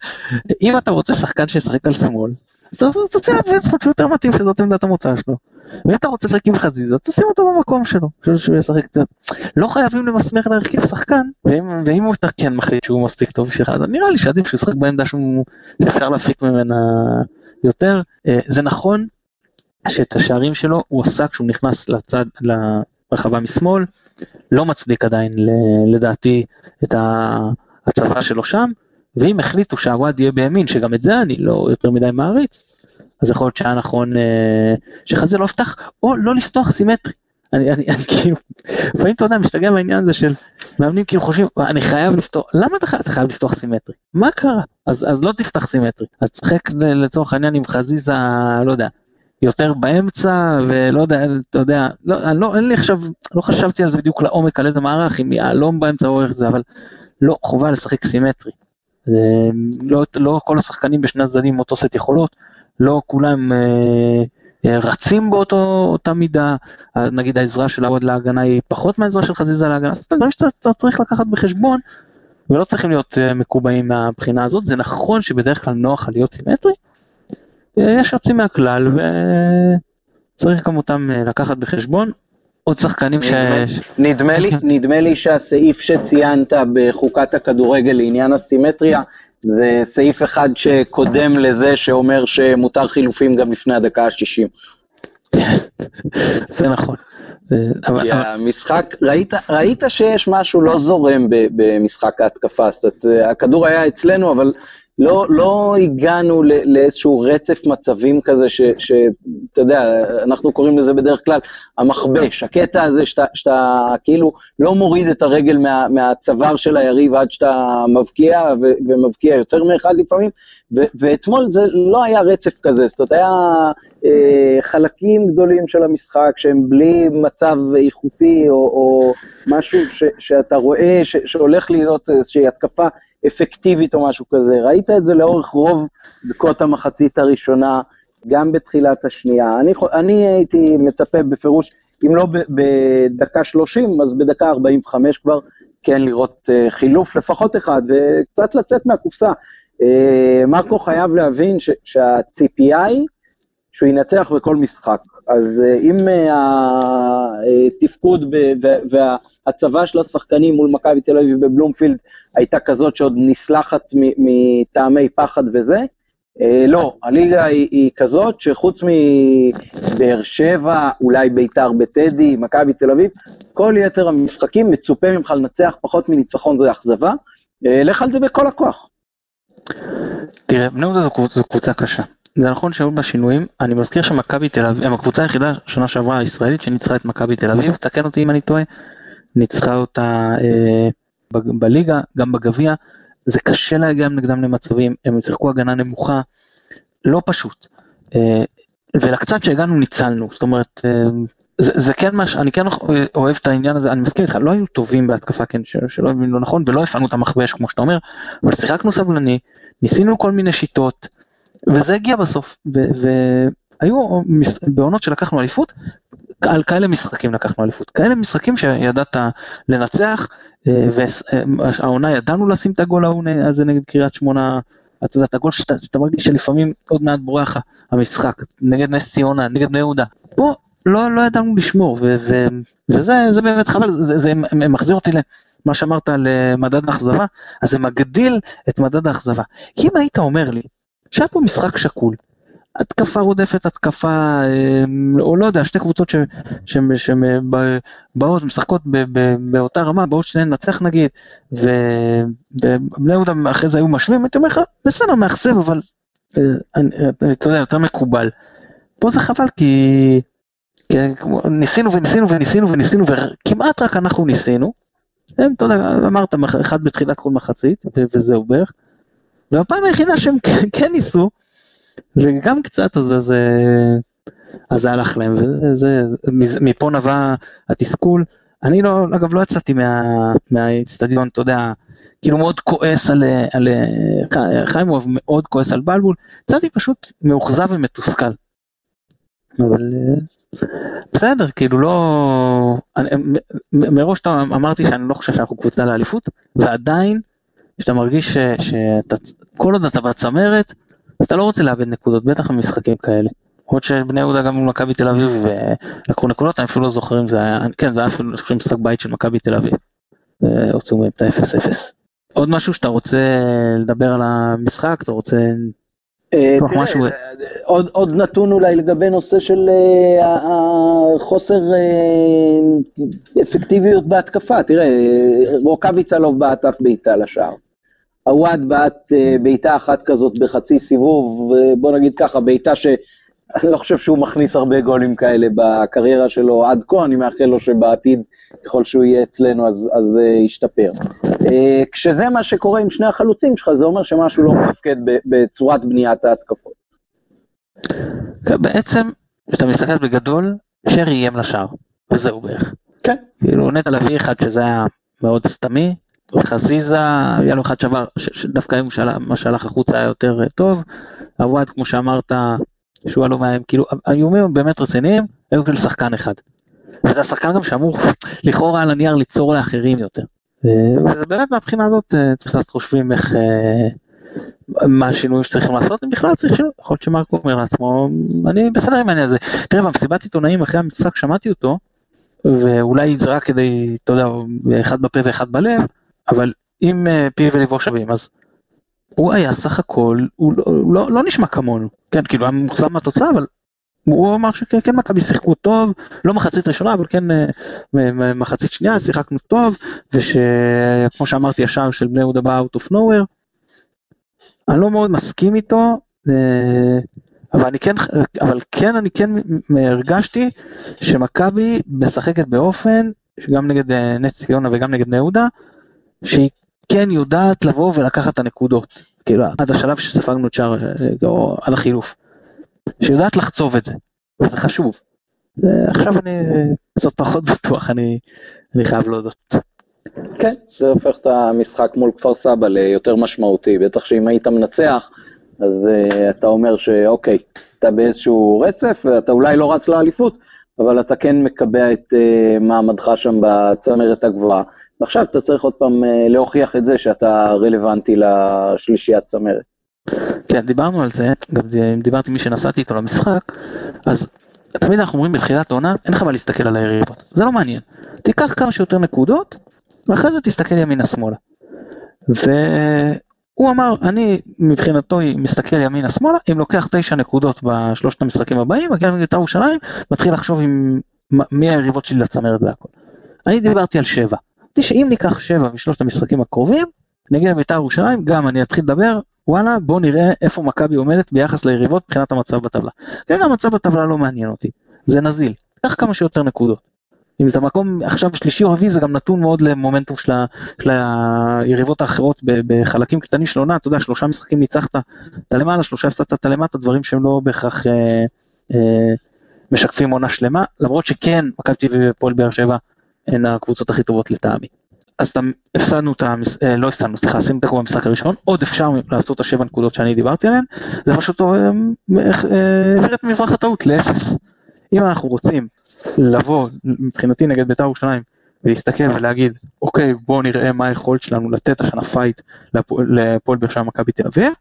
אם אתה רוצה שחקן שישחק על שמאל, אז תוציא את וילצחוט שהוא יותר מתאים שזאת עמדת המוצא שלו. ואם אתה רוצה לשחק עם חזיזה, תשים אותו במקום שלו, שהוא ישחק קצת. לא חייבים למסמך להרכיב שחקן, ואם, ואם הוא כן מחליט שהוא מספיק טוב בשבילך, אז נראה לי שעדיף שהוא ישחק בעמדה שאפשר להפיק ממנה יותר. אה, זה נכון שאת השערים שלו הוא עשה כשהוא נכנס לצד, לרחבה משמאל, לא מצדיק עדיין לדעתי את ההצבה שלו שם, ואם החליטו שהוואד יהיה בימין, שגם את זה אני לא יותר מדי מעריץ, אז יכול להיות שהיה נכון אה, שחזה לא יפתח, או לא לפתוח סימטרי. אני, אני, אני כאילו, לפעמים אתה יודע, משתגע מהעניין הזה של מאמנים כאילו חושבים, אני חייב לפתוח, למה אתה, אתה חייב לפתוח סימטרי? מה קרה? אז, אז לא תפתח סימטרי. אז תשחק לצורך העניין עם חזיזה, לא יודע, יותר באמצע, ולא יודע, אתה יודע, לא, לא, אין לי עכשיו, לא חשבתי על זה בדיוק לעומק, על איזה מערך, אם יהלום באמצע או איך זה, אבל לא, חובה לשחק סימטרי. לא, לא כל השחקנים בשני הצדדים אותו סט יכולות, לא כולם אה, אה, רצים באותה מידה, נגיד העזרה של העוד להגנה היא פחות מהעזרה של חזיזה להגנה, זה דברים שאתה צריך לקחת בחשבון, ולא צריכים להיות אה, מקובעים מהבחינה הזאת, זה נכון שבדרך כלל נוח להיות סימטרי, אה, יש יוצאים מהכלל וצריך גם אותם אה, לקחת בחשבון. עוד שחקנים ש... נדמה לי, נדמה לי שהסעיף שציינת בחוקת הכדורגל לעניין הסימטריה, זה סעיף אחד שקודם לזה שאומר שמותר חילופים גם לפני הדקה ה-60. זה נכון. כי המשחק, ראית, ראית שיש משהו לא זורם במשחק ההתקפה, זאת אומרת, הכדור היה אצלנו, אבל לא, לא הגענו לאיזשהו רצף מצבים כזה, שאתה יודע, אנחנו קוראים לזה בדרך כלל המכבש, הקטע הזה שאתה, שאתה כאילו לא מוריד את הרגל מה, מהצוואר של היריב עד שאתה מבקיע, ו, ומבקיע יותר מאחד לפעמים, ו, ואתמול זה לא היה רצף כזה, זאת אומרת, היה אה, חלקים גדולים של המשחק שהם בלי מצב איכותי, או, או משהו ש, שאתה רואה ש, שהולך להיות איזושהי התקפה. אפקטיבית או משהו כזה. ראית את זה לאורך רוב דקות המחצית הראשונה, גם בתחילת השנייה. אני, אני הייתי מצפה בפירוש, אם לא בדקה 30, אז בדקה 45 כבר כן לראות uh, חילוף לפחות אחד, וקצת לצאת מהקופסה. מרקו חייב להבין שהציפייה היא שהוא ינצח בכל משחק. אז אם התפקוד וההצבה של השחקנים מול מכבי תל אביב בבלומפילד הייתה כזאת שעוד נסלחת מטעמי פחד וזה, אה, לא, הליגה היא, כזאת שחוץ מבאר שבע, אולי ביתר בטדי, מכבי תל אביב, כל יתר המשחקים מצופה ממך לנצח פחות מניצחון זה אכזבה, אה, לך על זה בכל הכוח. תראה, בני יהודה זו, זו קבוצה קשה. זה נכון שהיו בה שינויים, אני מזכיר שמכבי תל אביב, הם הקבוצה היחידה שנה שעברה הישראלית שניצחה את מכבי תל אביב, תקן אותי אם אני טועה, ניצחה אותה אה, ב- בליגה, גם בגביע, זה קשה להגיע נגדם למצבים, הם שיחקו הגנה נמוכה, לא פשוט. אה, ולקצת שהגענו ניצלנו, זאת אומרת, אה, זה, זה כן מה שאני כן אוהב את העניין הזה, אני מסכים איתך, לא היו טובים בהתקפה, כן, שלא הבינו לא נכון, ולא הפעלנו את המכבש כמו שאתה אומר, אבל שיחקנו סבלני, ניסינו כל מיני שיטות, וזה הגיע בסוף, והיו בעונות שלקחנו אליפות, על כאלה משחקים לקחנו אליפות, כאלה משחקים שידעת לנצח, אה, והעונה ידענו לשים את הגול הזה נגד קריית שמונה, אתה יודע, את הגול שאתה, שאתה מרגיש שלפעמים עוד מעט בורח המשחק, נגד נס ציונה, נגד בני יהודה, פה לא, לא ידענו לשמור, ו, ו, וזה זה באמת חבל, זה, זה מחזיר אותי למה שאמרת על אה, מדד האכזבה, אז זה מגדיל את מדד האכזבה. אם היית אומר לי, שהיה פה משחק שקול, התקפה רודפת התקפה, אמ, או לא יודע, שתי קבוצות שבאות, משחקות באותה רמה, באות שניהן לנצח נגיד, ובני יהודה אחרי זה היו משווים, הייתי אומר לך, בסדר, מאכזב, אבל אה, אתה יודע, יותר מקובל. פה זה חבל כי ניסינו וניסינו וניסינו וניסינו, וכמעט רק אנחנו ניסינו. אתה יודע, אמרת, אחד בתחילת כל מחצית, וזהו בערך. והפעם היחידה שהם כן ניסו, וגם קצת, אז זה, אז הלך להם, וזה, מפה נבע התסכול. אני לא, אגב, לא יצאתי מה, מהאיצטדיון, אתה יודע, כאילו מאוד כועס על, על חיימוב, מאוד כועס על בלבול, יצאתי פשוט מאוכזב ומתוסכל. אבל בסדר, כאילו לא... אני, מראש אמרתי שאני לא חושב שאנחנו קבוצה לאליפות, ועדיין, כשאתה מרגיש שאתה, כל עוד אתה בצמרת, אז אתה לא רוצה לאבד נקודות, בטח במשחקים כאלה. למרות שבני יהודה גם מול מכבי תל אביב לקחו נקודות, אני אפילו לא זוכר אם זה היה, כן זה היה אפילו משחק בית של מכבי תל אביב. הוציאו מהם את ה-0-0. עוד משהו שאתה רוצה לדבר על המשחק, אתה רוצה... אה, תראה, עוד, עוד נתון אולי לגבי נושא של החוסר אה, אה, אפקטיביות בהתקפה, תראה, רוקאביצה לא בעט אף בעיטה לשער. עווד בעט אה, בעיטה אחת כזאת בחצי סיבוב, בוא נגיד ככה, בעיטה שאני לא חושב שהוא מכניס הרבה גולים כאלה בקריירה שלו עד כה, אני מאחל לו שבעתיד, ככל שהוא יהיה אצלנו, אז, אז uh, ישתפר. Uh, כשזה מה שקורה עם שני החלוצים שלך, זה אומר שמשהו לא מתפקד בצורת בניית ההתקפות. בעצם, כשאתה מסתכל בגדול, שרי איים לשער, וזהו בערך. כן. כאילו נטע לביא אחד שזה היה מאוד סתמי, חזיזה, היה לו אחד שעבר, שדווקא היום מה שהלך החוצה היה יותר אה, טוב, עווד כמו שאמרת, שהוא עלו מהם, כאילו האיומים באמת רציניים, היו כאילו שחקן אחד. וזה השחקן גם שאמור לכאורה על הנייר ליצור לאחרים יותר. וזה באמת מהבחינה הזאת אה, צריך לעשות חושבים איך, אה, מה השינויים שצריכים לעשות, אם בכלל צריך שינוי, יכול להיות שמרקו אומר לעצמו, אני בסדר עם העניין הזה. תראה, במסיבת עיתונאים אחרי המשחק שמעתי אותו, ואולי זה רק כדי, אתה יודע, אחד בפה ואחד בלב, אבל אם אה, פיו וליבו שווים, אז הוא היה סך הכל, הוא לא, לא, לא נשמע כמונו, כן, כאילו היה מוחזר מהתוצאה, אבל הוא אמר שכן כן, מכבי שיחקו טוב, לא מחצית ראשונה, אבל כן אה, מחצית שנייה שיחקנו טוב, ושכמו שאמרתי, השער של בני יהודה בא out of nowhere. אני לא מאוד מסכים איתו, אה, אבל אני כן, אבל כן, אני כן הרגשתי שמכבי משחקת באופן, שגם נגד נס ציונה וגם נגד בני יהודה, שהיא כן יודעת לבוא ולקחת את הנקודות, כאילו עד השלב שספגנו את שער, או עד החילוף, שיודעת לחצוב את זה, וזה חשוב. עכשיו אני קצת פחות בטוח, אני, אני חייב להודות. כן, זה הופך את המשחק מול כפר סבא ליותר משמעותי, בטח שאם היית מנצח, אז uh, אתה אומר שאוקיי, אתה באיזשהו רצף, ואתה אולי לא רץ לאליפות, אבל אתה כן מקבע את uh, מעמדך שם בצמרת הגבוהה. ועכשיו אתה צריך עוד פעם אה, להוכיח את זה שאתה רלוונטי לשלישיית צמרת. כן, דיברנו על זה, גם דיברתי עם מי שנסעתי איתו למשחק, אז תמיד אנחנו אומרים בתחילת העונה, אין לך מה להסתכל על היריבות, זה לא מעניין. תיקח כמה שיותר נקודות, ואחרי זה תסתכל ימינה שמאלה. והוא אמר, אני מבחינתו מסתכל ימינה שמאלה, אם לוקח תשע נקודות בשלושת המשחקים הבאים, מגיע לבית"ר ירושלים, מתחיל לחשוב עם מי היריבות שלי לצמרת והכל. אני דיברתי על שבע. אמרתי שאם ניקח שבע משלושת המשחקים הקרובים, נגיע לבית"ר ירושלים, גם אני אתחיל לדבר, וואלה, בוא נראה איפה מכבי עומדת ביחס ליריבות מבחינת המצב בטבלה. כרגע המצב בטבלה לא מעניין אותי, זה נזיל, קח כמה שיותר נקודות. אם אתה מקום עכשיו שלישי או רביעי זה גם נתון מאוד למומנטום של, היריבות האחרות בחלקים קטנים של עונה, אתה יודע, שלושה משחקים ניצחת, אתה למעלה, שלושה הפסדת אתה למטה, דברים שהם לא בהכרח אה, אה, משקפים עונה שלמה, למרות שכן, מכבי אביב והפועל באר שבע הן הקבוצות הכי טובות לטעמי. אז הפסדנו את המס... אה, לא הפסדנו, סליחה, עשינו תיקו במשחק הראשון, עוד אפשר לעשות את השבע נקודות שאני דיברתי עליהן, זה פשוט אה, אה, העביר את מרווח הטעות לאפס. אם אנחנו רוצים לבוא מבחינתי נגד בית"ר ירושלים ולהסתכל ולהגיד אוקיי בואו נראה מה היכולת שלנו לתת השנה fight לפועל באר שבע מכבי תל אביב,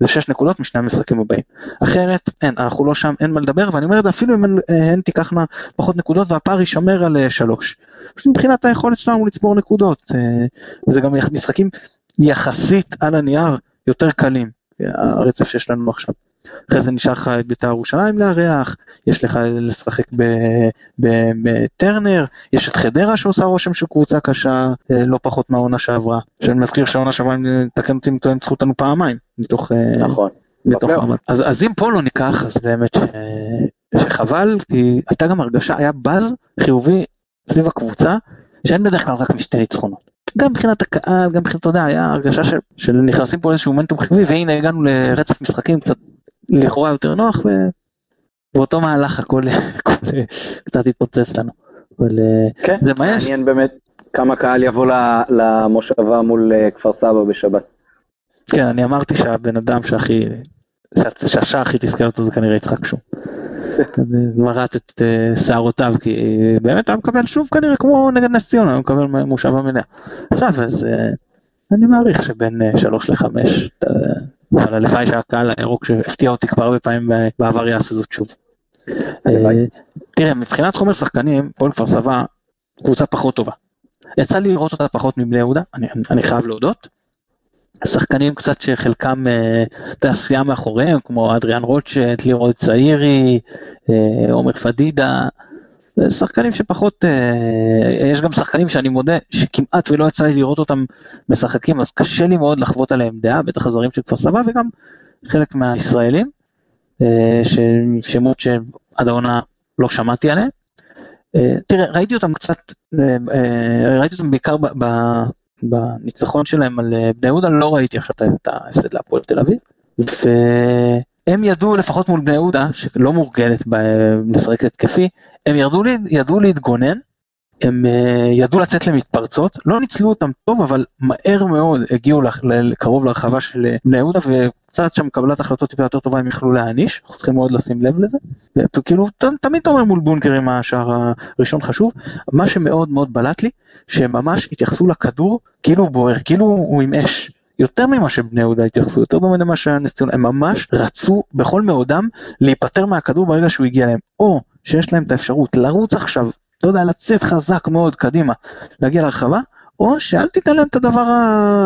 זה שש נקודות משני המשחקים הבאים. אחרת אין, אנחנו לא שם, אין מה לדבר, ואני אומר את זה אפילו אם הן תיקחנה פחות נקודות והפער יישמר על שלוש. פשוט מבחינת היכולת שלנו לצבור נקודות, וזה גם משחקים יחסית על הנייר יותר קלים, הרצף שיש לנו עכשיו. אחרי זה נשאר לך את בית"ר ירושלים לארח, יש לך לשחק בטרנר, יש את חדרה שעושה רושם של קבוצה קשה אה, לא פחות מהעונה שעברה. שאני מזכיר שהעונה שעברה, תקן אותי אם טוען, ניצחו אותנו פעמיים, מתוך... אה, נכון. מתוך אז, אז אם פה לא ניקח, אז באמת ש... שחבל, כי הייתה גם הרגשה, היה באז חיובי סביב הקבוצה, שאין בדרך כלל רק משתי ניצחונות. גם מבחינת הקהל, גם מבחינת, אתה יודע, היה הרגשה של, של נכנסים פה לאיזשהו מומנטום חיובי, והנה הגענו לרצף משחקים קצת לכאורה יותר נוח, ובאותו מהלך הכל, הכל קצת התפוצץ לנו. אבל כן, זה מה יש. מעניין באמת כמה קהל יבוא למושבה מול אה, כפר סבא בשבת. כן, אני אמרתי שהבן אדם שהכי, שהשעה הכי תזכר אותו זה כנראה יצחק שום. מרט את אה, שערותיו, כי באמת היה מקבל שוב כנראה כמו נגד נס ציונה, הוא מקבל מושבה מלאה. עכשיו, אז אה, אני מעריך שבין שלוש לחמש, אבל הלוואי שהקהל הירוק שהפתיע אותי כבר הרבה פעמים בעבר יעשה זאת שוב. אה, תראה, מבחינת חומר שחקנים, פועל כפר סבא קבוצה פחות טובה. יצא לי לראות אותה פחות מבני יהודה, אני, אני חייב להודות. שחקנים קצת שחלקם אה, תעשייה מאחוריהם, כמו אדריאן רוטשט, לירוי צעירי, אה, עומר פדידה, שחקנים שפחות, אה, יש גם שחקנים שאני מודה שכמעט ולא יצא לי לראות אותם משחקים, אז קשה לי מאוד לחוות עליהם דעה, בטח הזרים של כפר סבא וגם חלק מהישראלים, שמות שעד העונה לא שמעתי עליהם. אה, תראה, ראיתי אותם קצת, ראיתי אותם בעיקר בניצחון שלהם על בני יהודה, לא ראיתי עכשיו את ההפסד להפועל תל אביב. הם ידעו לפחות מול בני יהודה, שלא מורגלת לשחק התקפי, הם ירדו, ידעו להתגונן, הם uh, ידעו לצאת למתפרצות, לא ניצלו אותם טוב, אבל מהר מאוד הגיעו קרוב להרחבה של אה, בני יהודה, וקצת שם קבלת החלטות טיפה יותר טובה הם יכלו להעניש, אנחנו צריכים מאוד לשים לב לזה. וכאילו, תמיד אתה אומר מול בונקרים השער הראשון חשוב, מה שמאוד מאוד בלט לי, שהם ממש התייחסו לכדור כאילו הוא בוער, כאילו הוא עם אש. יותר ממה שבני יהודה התייחסו, יותר דומה למה שהנס ציונה, הם ממש רצו בכל מאודם להיפטר מהכדור ברגע שהוא הגיע להם, או שיש להם את האפשרות לרוץ עכשיו, אתה יודע, לצאת חזק מאוד קדימה, להגיע להרחבה, או שאל תיתן להם את הדבר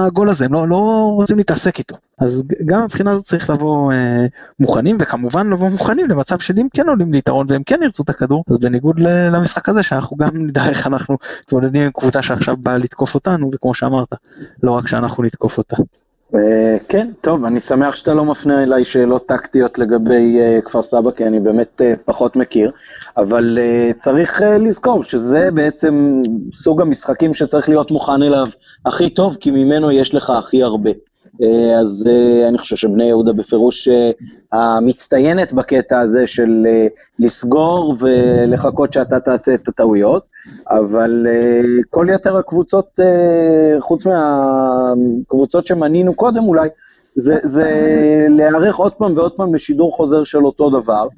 הגול הזה, הם לא, לא רוצים להתעסק איתו. אז גם מבחינה הזאת צריך לבוא אה, מוכנים, וכמובן לבוא מוכנים למצב של אם כן עולים ליתרון והם כן ירצו את הכדור, אז בניגוד למשחק הזה, שאנחנו גם נדע איך אנחנו מתמודדים עם קבוצה שעכשיו באה לתקוף אותנו, וכמו שאמרת, לא רק שאנחנו נתקוף אותה. אה, כן, טוב, אני שמח שאתה לא מפנה אליי שאלות טקטיות לגבי uh, כפר סבא, כי אני באמת uh, פחות מכיר, אבל צריך לזכור שזה בעצם סוג המשחקים שצריך להיות מוכן אליו הכי טוב, כי ממנו יש לך הכי הרבה. Uh, אז uh, אני חושב שבני יהודה בפירוש uh, המצטיינת בקטע הזה של לסגור ולחכות שאתה תעשה את הטעויות. אבל כל יתר הקבוצות, חוץ מהקבוצות שמנינו קודם אולי, זה, זה להיערך עוד פעם ועוד פעם לשידור חוזר של אותו דבר,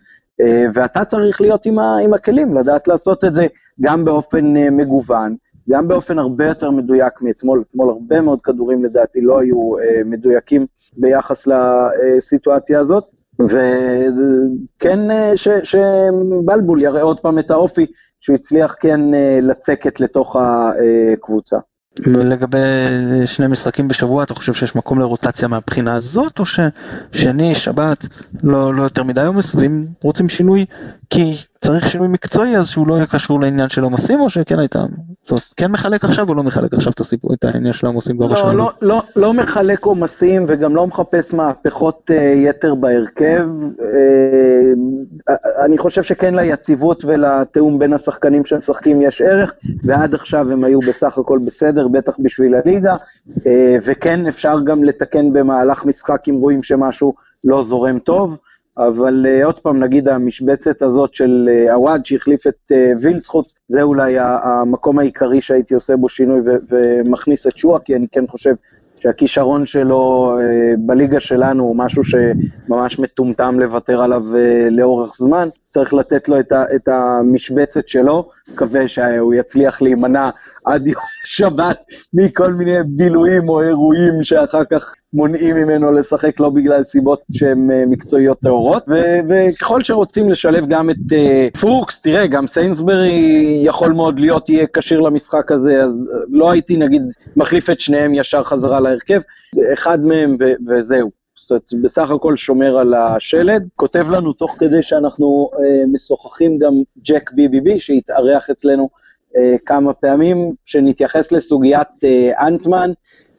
ואתה צריך להיות עם, ה, עם הכלים, לדעת לעשות את זה גם באופן מגוון, גם באופן הרבה יותר מדויק מאתמול, אתמול הרבה מאוד כדורים לדעתי לא היו אה, מדויקים ביחס לסיטואציה הזאת, וכן אה, שבלבול יראה עוד פעם את האופי שהוא הצליח כן אה, לצקת לתוך הקבוצה. לגבי שני משחקים בשבוע, אתה חושב שיש מקום לרוטציה מהבחינה הזאת, או ששני, שבת, לא, לא יותר מדי עומס, ואם רוצים שינוי, כי צריך שינוי מקצועי, אז שהוא לא יהיה קשור לעניין של עומסים, או שכן הייתה, כן מחלק עכשיו או לא מחלק עכשיו את, הסיפור, את העניין של העומסים כבר לא, לא, לא, לא מחלק עומסים וגם לא מחפש מהפכות uh, יתר בהרכב. Uh, אני חושב שכן ליציבות ולתיאום בין השחקנים שמשחקים יש ערך, ועד עכשיו הם היו בסך הכל בסדר, בטח בשביל הליגה, uh, וכן אפשר גם לתקן במהלך משחק אם רואים שמשהו לא זורם טוב. אבל uh, עוד פעם, נגיד המשבצת הזאת של uh, עווד שהחליף את uh, וילצחוט, זה אולי המקום העיקרי שהייתי עושה בו שינוי ומכניס את שואה, כי אני כן חושב שהכישרון שלו uh, בליגה שלנו הוא משהו שממש מטומטם לוותר עליו uh, לאורך זמן. צריך לתת לו את, ה- את המשבצת שלו, מקווה שהוא יצליח להימנע עד יום שבת מכל מיני בילויים או אירועים שאחר כך מונעים ממנו לשחק לא בגלל סיבות שהן אה, מקצועיות טהורות, וככל שרוצים לשלב גם את uh, פוקס, תראה, גם סיינסברי יכול מאוד להיות יהיה כשיר למשחק הזה, אז אה, לא הייתי נגיד מחליף את שניהם ישר חזרה להרכב, אחד מהם וזהו. זאת אומרת, בסך הכל שומר על השלד. כותב לנו תוך כדי שאנחנו uh, משוחחים גם ג'ק ביבי שהתארח אצלנו כמה פעמים, שנתייחס לסוגיית uh, אנטמן.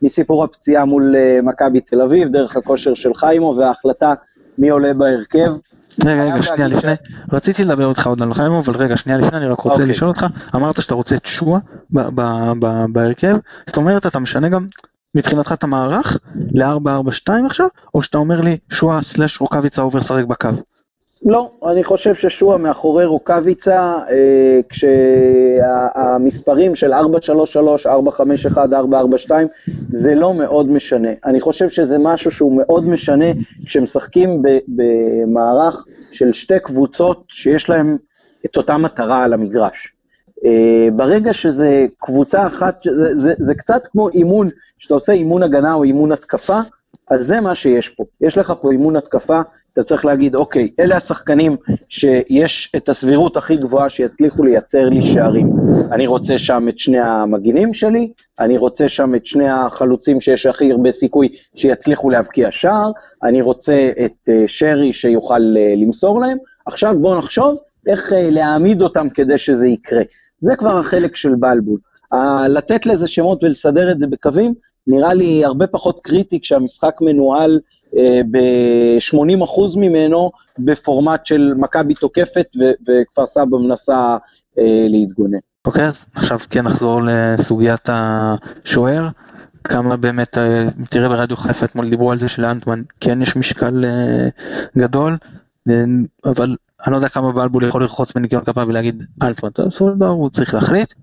מסיפור הפציעה מול אה, מכבי תל אביב, דרך הכושר של חיימו וההחלטה מי עולה בהרכב. רגע, רגע, שנייה לפני, רציתי לדבר איתך עוד על חיימו, אבל רגע, שנייה לפני, אני רק רוצה אוקיי. לשאול אותך, אמרת שאתה רוצה את שואה בהרכב, זאת אומרת, אתה משנה גם מבחינתך את המערך ל-442 עכשיו, או שאתה אומר לי שואה סלאש רוקאביצה עובר לשחק בקו? לא, אני חושב ששועה מאחורי רוקאביצה, אה, כשהמספרים של 433, 451, 442, זה לא מאוד משנה. אני חושב שזה משהו שהוא מאוד משנה כשמשחקים במערך של שתי קבוצות שיש להן את אותה מטרה על המגרש. אה, ברגע שזה קבוצה אחת, זה, זה, זה קצת כמו אימון, שאתה עושה אימון הגנה או אימון התקפה, אז זה מה שיש פה. יש לך פה אימון התקפה, אתה צריך להגיד, אוקיי, אלה השחקנים שיש את הסבירות הכי גבוהה שיצליחו לייצר לי שערים. אני רוצה שם את שני המגינים שלי, אני רוצה שם את שני החלוצים שיש הכי הרבה סיכוי שיצליחו להבקיע שער, אני רוצה את uh, שרי שיוכל uh, למסור להם. עכשיו בואו נחשוב איך uh, להעמיד אותם כדי שזה יקרה. זה כבר החלק של בלבול. לתת לזה שמות ולסדר את זה בקווים, נראה לי הרבה פחות קריטי כשהמשחק מנוהל אה, ב-80% ממנו בפורמט של מכבי תוקפת וכפר סבא מנסה אה, להתגונן. אוקיי, אז עכשיו כן נחזור לסוגיית השוער. כמה באמת, אה, תראה ברדיו חיפה אתמול דיברו על זה שלאנטמן כן יש משקל גדול, אבל אני לא יודע כמה בלבול יכול לרחוץ בניקיון כפיו ולהגיד אלטמן, דבר הוא צריך להחליט,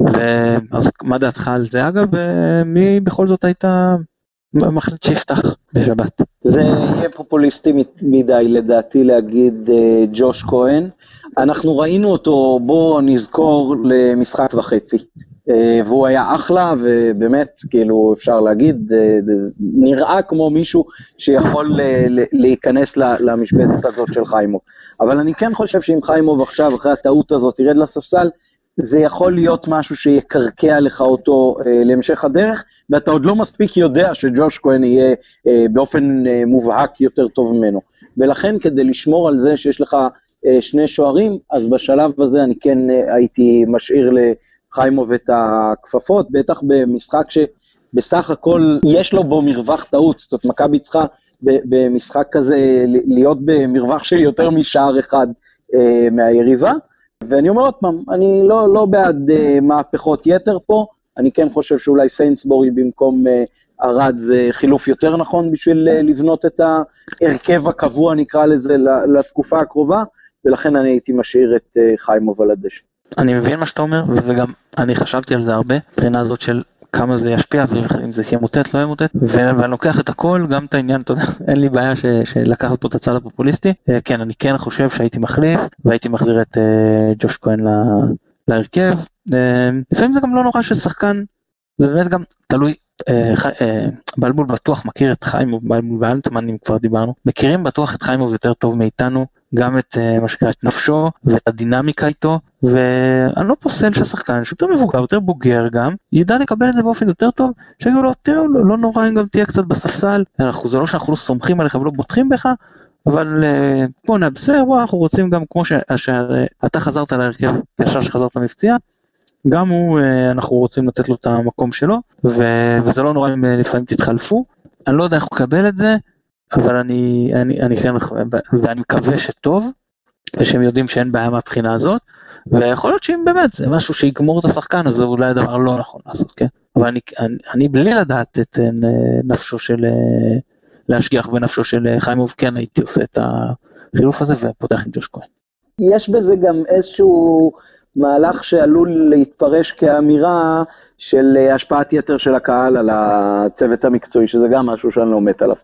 אז מה דעתך על זה אגב, מי בכל זאת הייתה מחליט שיפתח בשבת. זה יהיה פופוליסטי מדי לדעתי להגיד אה, ג'וש כהן. אנחנו ראינו אותו, בואו נזכור, למשחק וחצי. אה, והוא היה אחלה, ובאמת, כאילו, אפשר להגיד, אה, נראה כמו מישהו שיכול להיכנס למשבצת הזאת של חיימוב. אבל אני כן חושב שאם חיימוב עכשיו, אחרי הטעות הזאת, ירד לספסל, זה יכול להיות משהו שיקרקע לך אותו אה, להמשך הדרך, ואתה עוד לא מספיק יודע שג'וש כהן יהיה אה, באופן אה, מובהק יותר טוב ממנו. ולכן כדי לשמור על זה שיש לך אה, שני שוערים, אז בשלב הזה אני כן אה, הייתי משאיר לחיימוב את הכפפות, בטח במשחק שבסך הכל יש לו בו מרווח טעות, זאת אומרת מכבי צריכה במשחק כזה להיות במרווח של יותר משער אחד אה, מהיריבה. ואני אומר עוד פעם, אני לא, לא בעד uh, מהפכות יתר פה, אני כן חושב שאולי סיינסבורי במקום uh, ארד זה חילוף יותר נכון בשביל uh, לבנות את ההרכב הקבוע, נקרא לזה, לתקופה הקרובה, ולכן אני הייתי משאיר את uh, חיימוב על הדשא. אני מבין מה שאתה אומר, וזה גם, אני חשבתי על זה הרבה, מבחינה הזאת של כמה זה ישפיע ואם זה ימוטט לא ימוטט ואני לוקח את הכל גם את העניין אתה יודע אין לי בעיה של לקחת פה את הצד הפופוליסטי. אה, כן אני כן חושב שהייתי מחליף והייתי מחזיר את אה, ג'וש כהן להרכב. אה, לפעמים זה גם לא נורא ששחקן, זה באמת גם תלוי, בלבול בטוח מכיר את חיימוב, בלבול ואלטמן אם כבר דיברנו, מכירים בטוח את חיימוב יותר טוב מאיתנו, גם את מה שנקרא את נפשו ואת הדינמיקה איתו, ואני לא פוסל שהשחקן שיותר מבוגר, יותר בוגר גם, ידע לקבל את זה באופן יותר טוב, שיגידו לו, תראו, לא, לא נורא אם גם תהיה קצת בספסל, אנחנו, זה לא שאנחנו לא סומכים עליך ולא בוטחים בך, אבל אה, בוא נבשר, בוא אנחנו רוצים גם כמו שאתה חזרת להרכב ישר שחזרת מפציעה, גם הוא, אה, אנחנו רוצים לתת לו את המקום שלו, ו- וזה לא נורא אם אה, לפעמים תתחלפו. אני לא יודע איך הוא יקבל את זה, אבל אני, אני, אני כן, ואני מקווה שטוב, ושהם יודעים שאין בעיה מהבחינה הזאת, ויכול להיות שאם באמת זה משהו שיגמור את השחקן, אז זה אולי הדבר לא נכון לעשות, כן? אבל אני, אני, אני בלי לדעת את נפשו של להשגיח בנפשו של אה, חיימוב, כן הייתי עושה את החילוף הזה ופותח עם ג'וש כהן. יש בזה גם איזשהו מהלך שעלול להתפרש כאמירה של אה, השפעת יתר של הקהל על הצוות המקצועי, שזה גם משהו שאני לא מת עליו.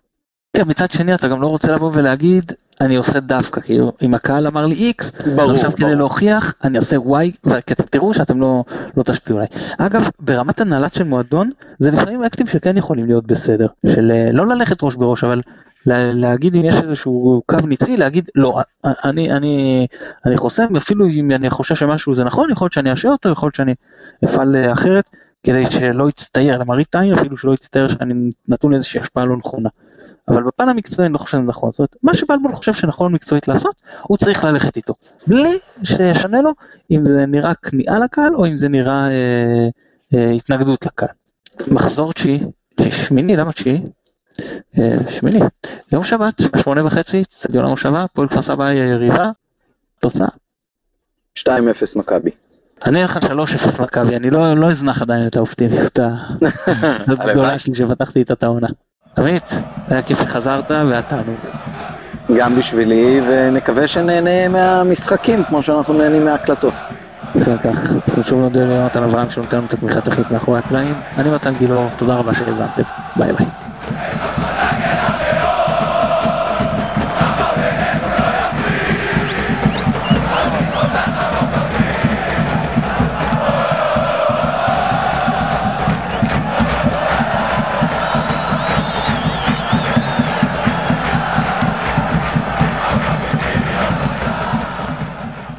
כן, מצד שני אתה גם לא רוצה לבוא ולהגיד, אני עושה דווקא, כאילו, אם הקהל אמר לי X, ברור, עכשיו ברור. כדי להוכיח, אני אעשה Y, וכי תראו שאתם לא, לא תשפיעו עליי. אגב, ברמת הנהלת של מועדון, זה לפעמים אקטים שכן יכולים להיות בסדר, של אה, לא ללכת ראש בראש, אבל להגיד אם יש איזשהו קו ניצי, להגיד לא, אני, אני, אני חוסם, אפילו אם אני חושב שמשהו זה נכון, יכול להיות שאני אשאיר אותו, יכול להיות שאני אפעל אה, אחרת, כדי שלא יצטייר, למראית עין אפילו שלא יצטייר שאני נתון לאיזושהי השפעה לא נכונה. אבל בפן המקצועי אני לא חושב שזה נכון, זאת אומרת, מה שבלבול חושב שנכון מקצועית לעשות, הוא צריך ללכת איתו, בלי שישנה לו אם זה נראה כניעה לקהל או אם זה נראה אה, אה, התנגדות לקהל. מחזור תשיעי, שמיני, למה תשיעי? אה, שמיני, יום שבת, שמונה וחצי, צדיון המושבה, הפועל כפר סבא יריבה, תוצאה. 2-0 מכבי. אני אלך על 3-0 מכבי, אני לא, לא אזנח עדיין את האופטימיות הגדולה שלי שפתחתי את העונה. עמית, היה כיף שחזרת והתענוג. גם בשבילי, ונקווה שנהנה מהמשחקים כמו שאנחנו נהנים מההקלטות. בטח, שוב נודה ליונתן אברהם שנותן לנו את התמיכה הטכנית מאחורי הקלעים. אני מתן גילאור, תודה רבה שהאזנתם, ביי ביי.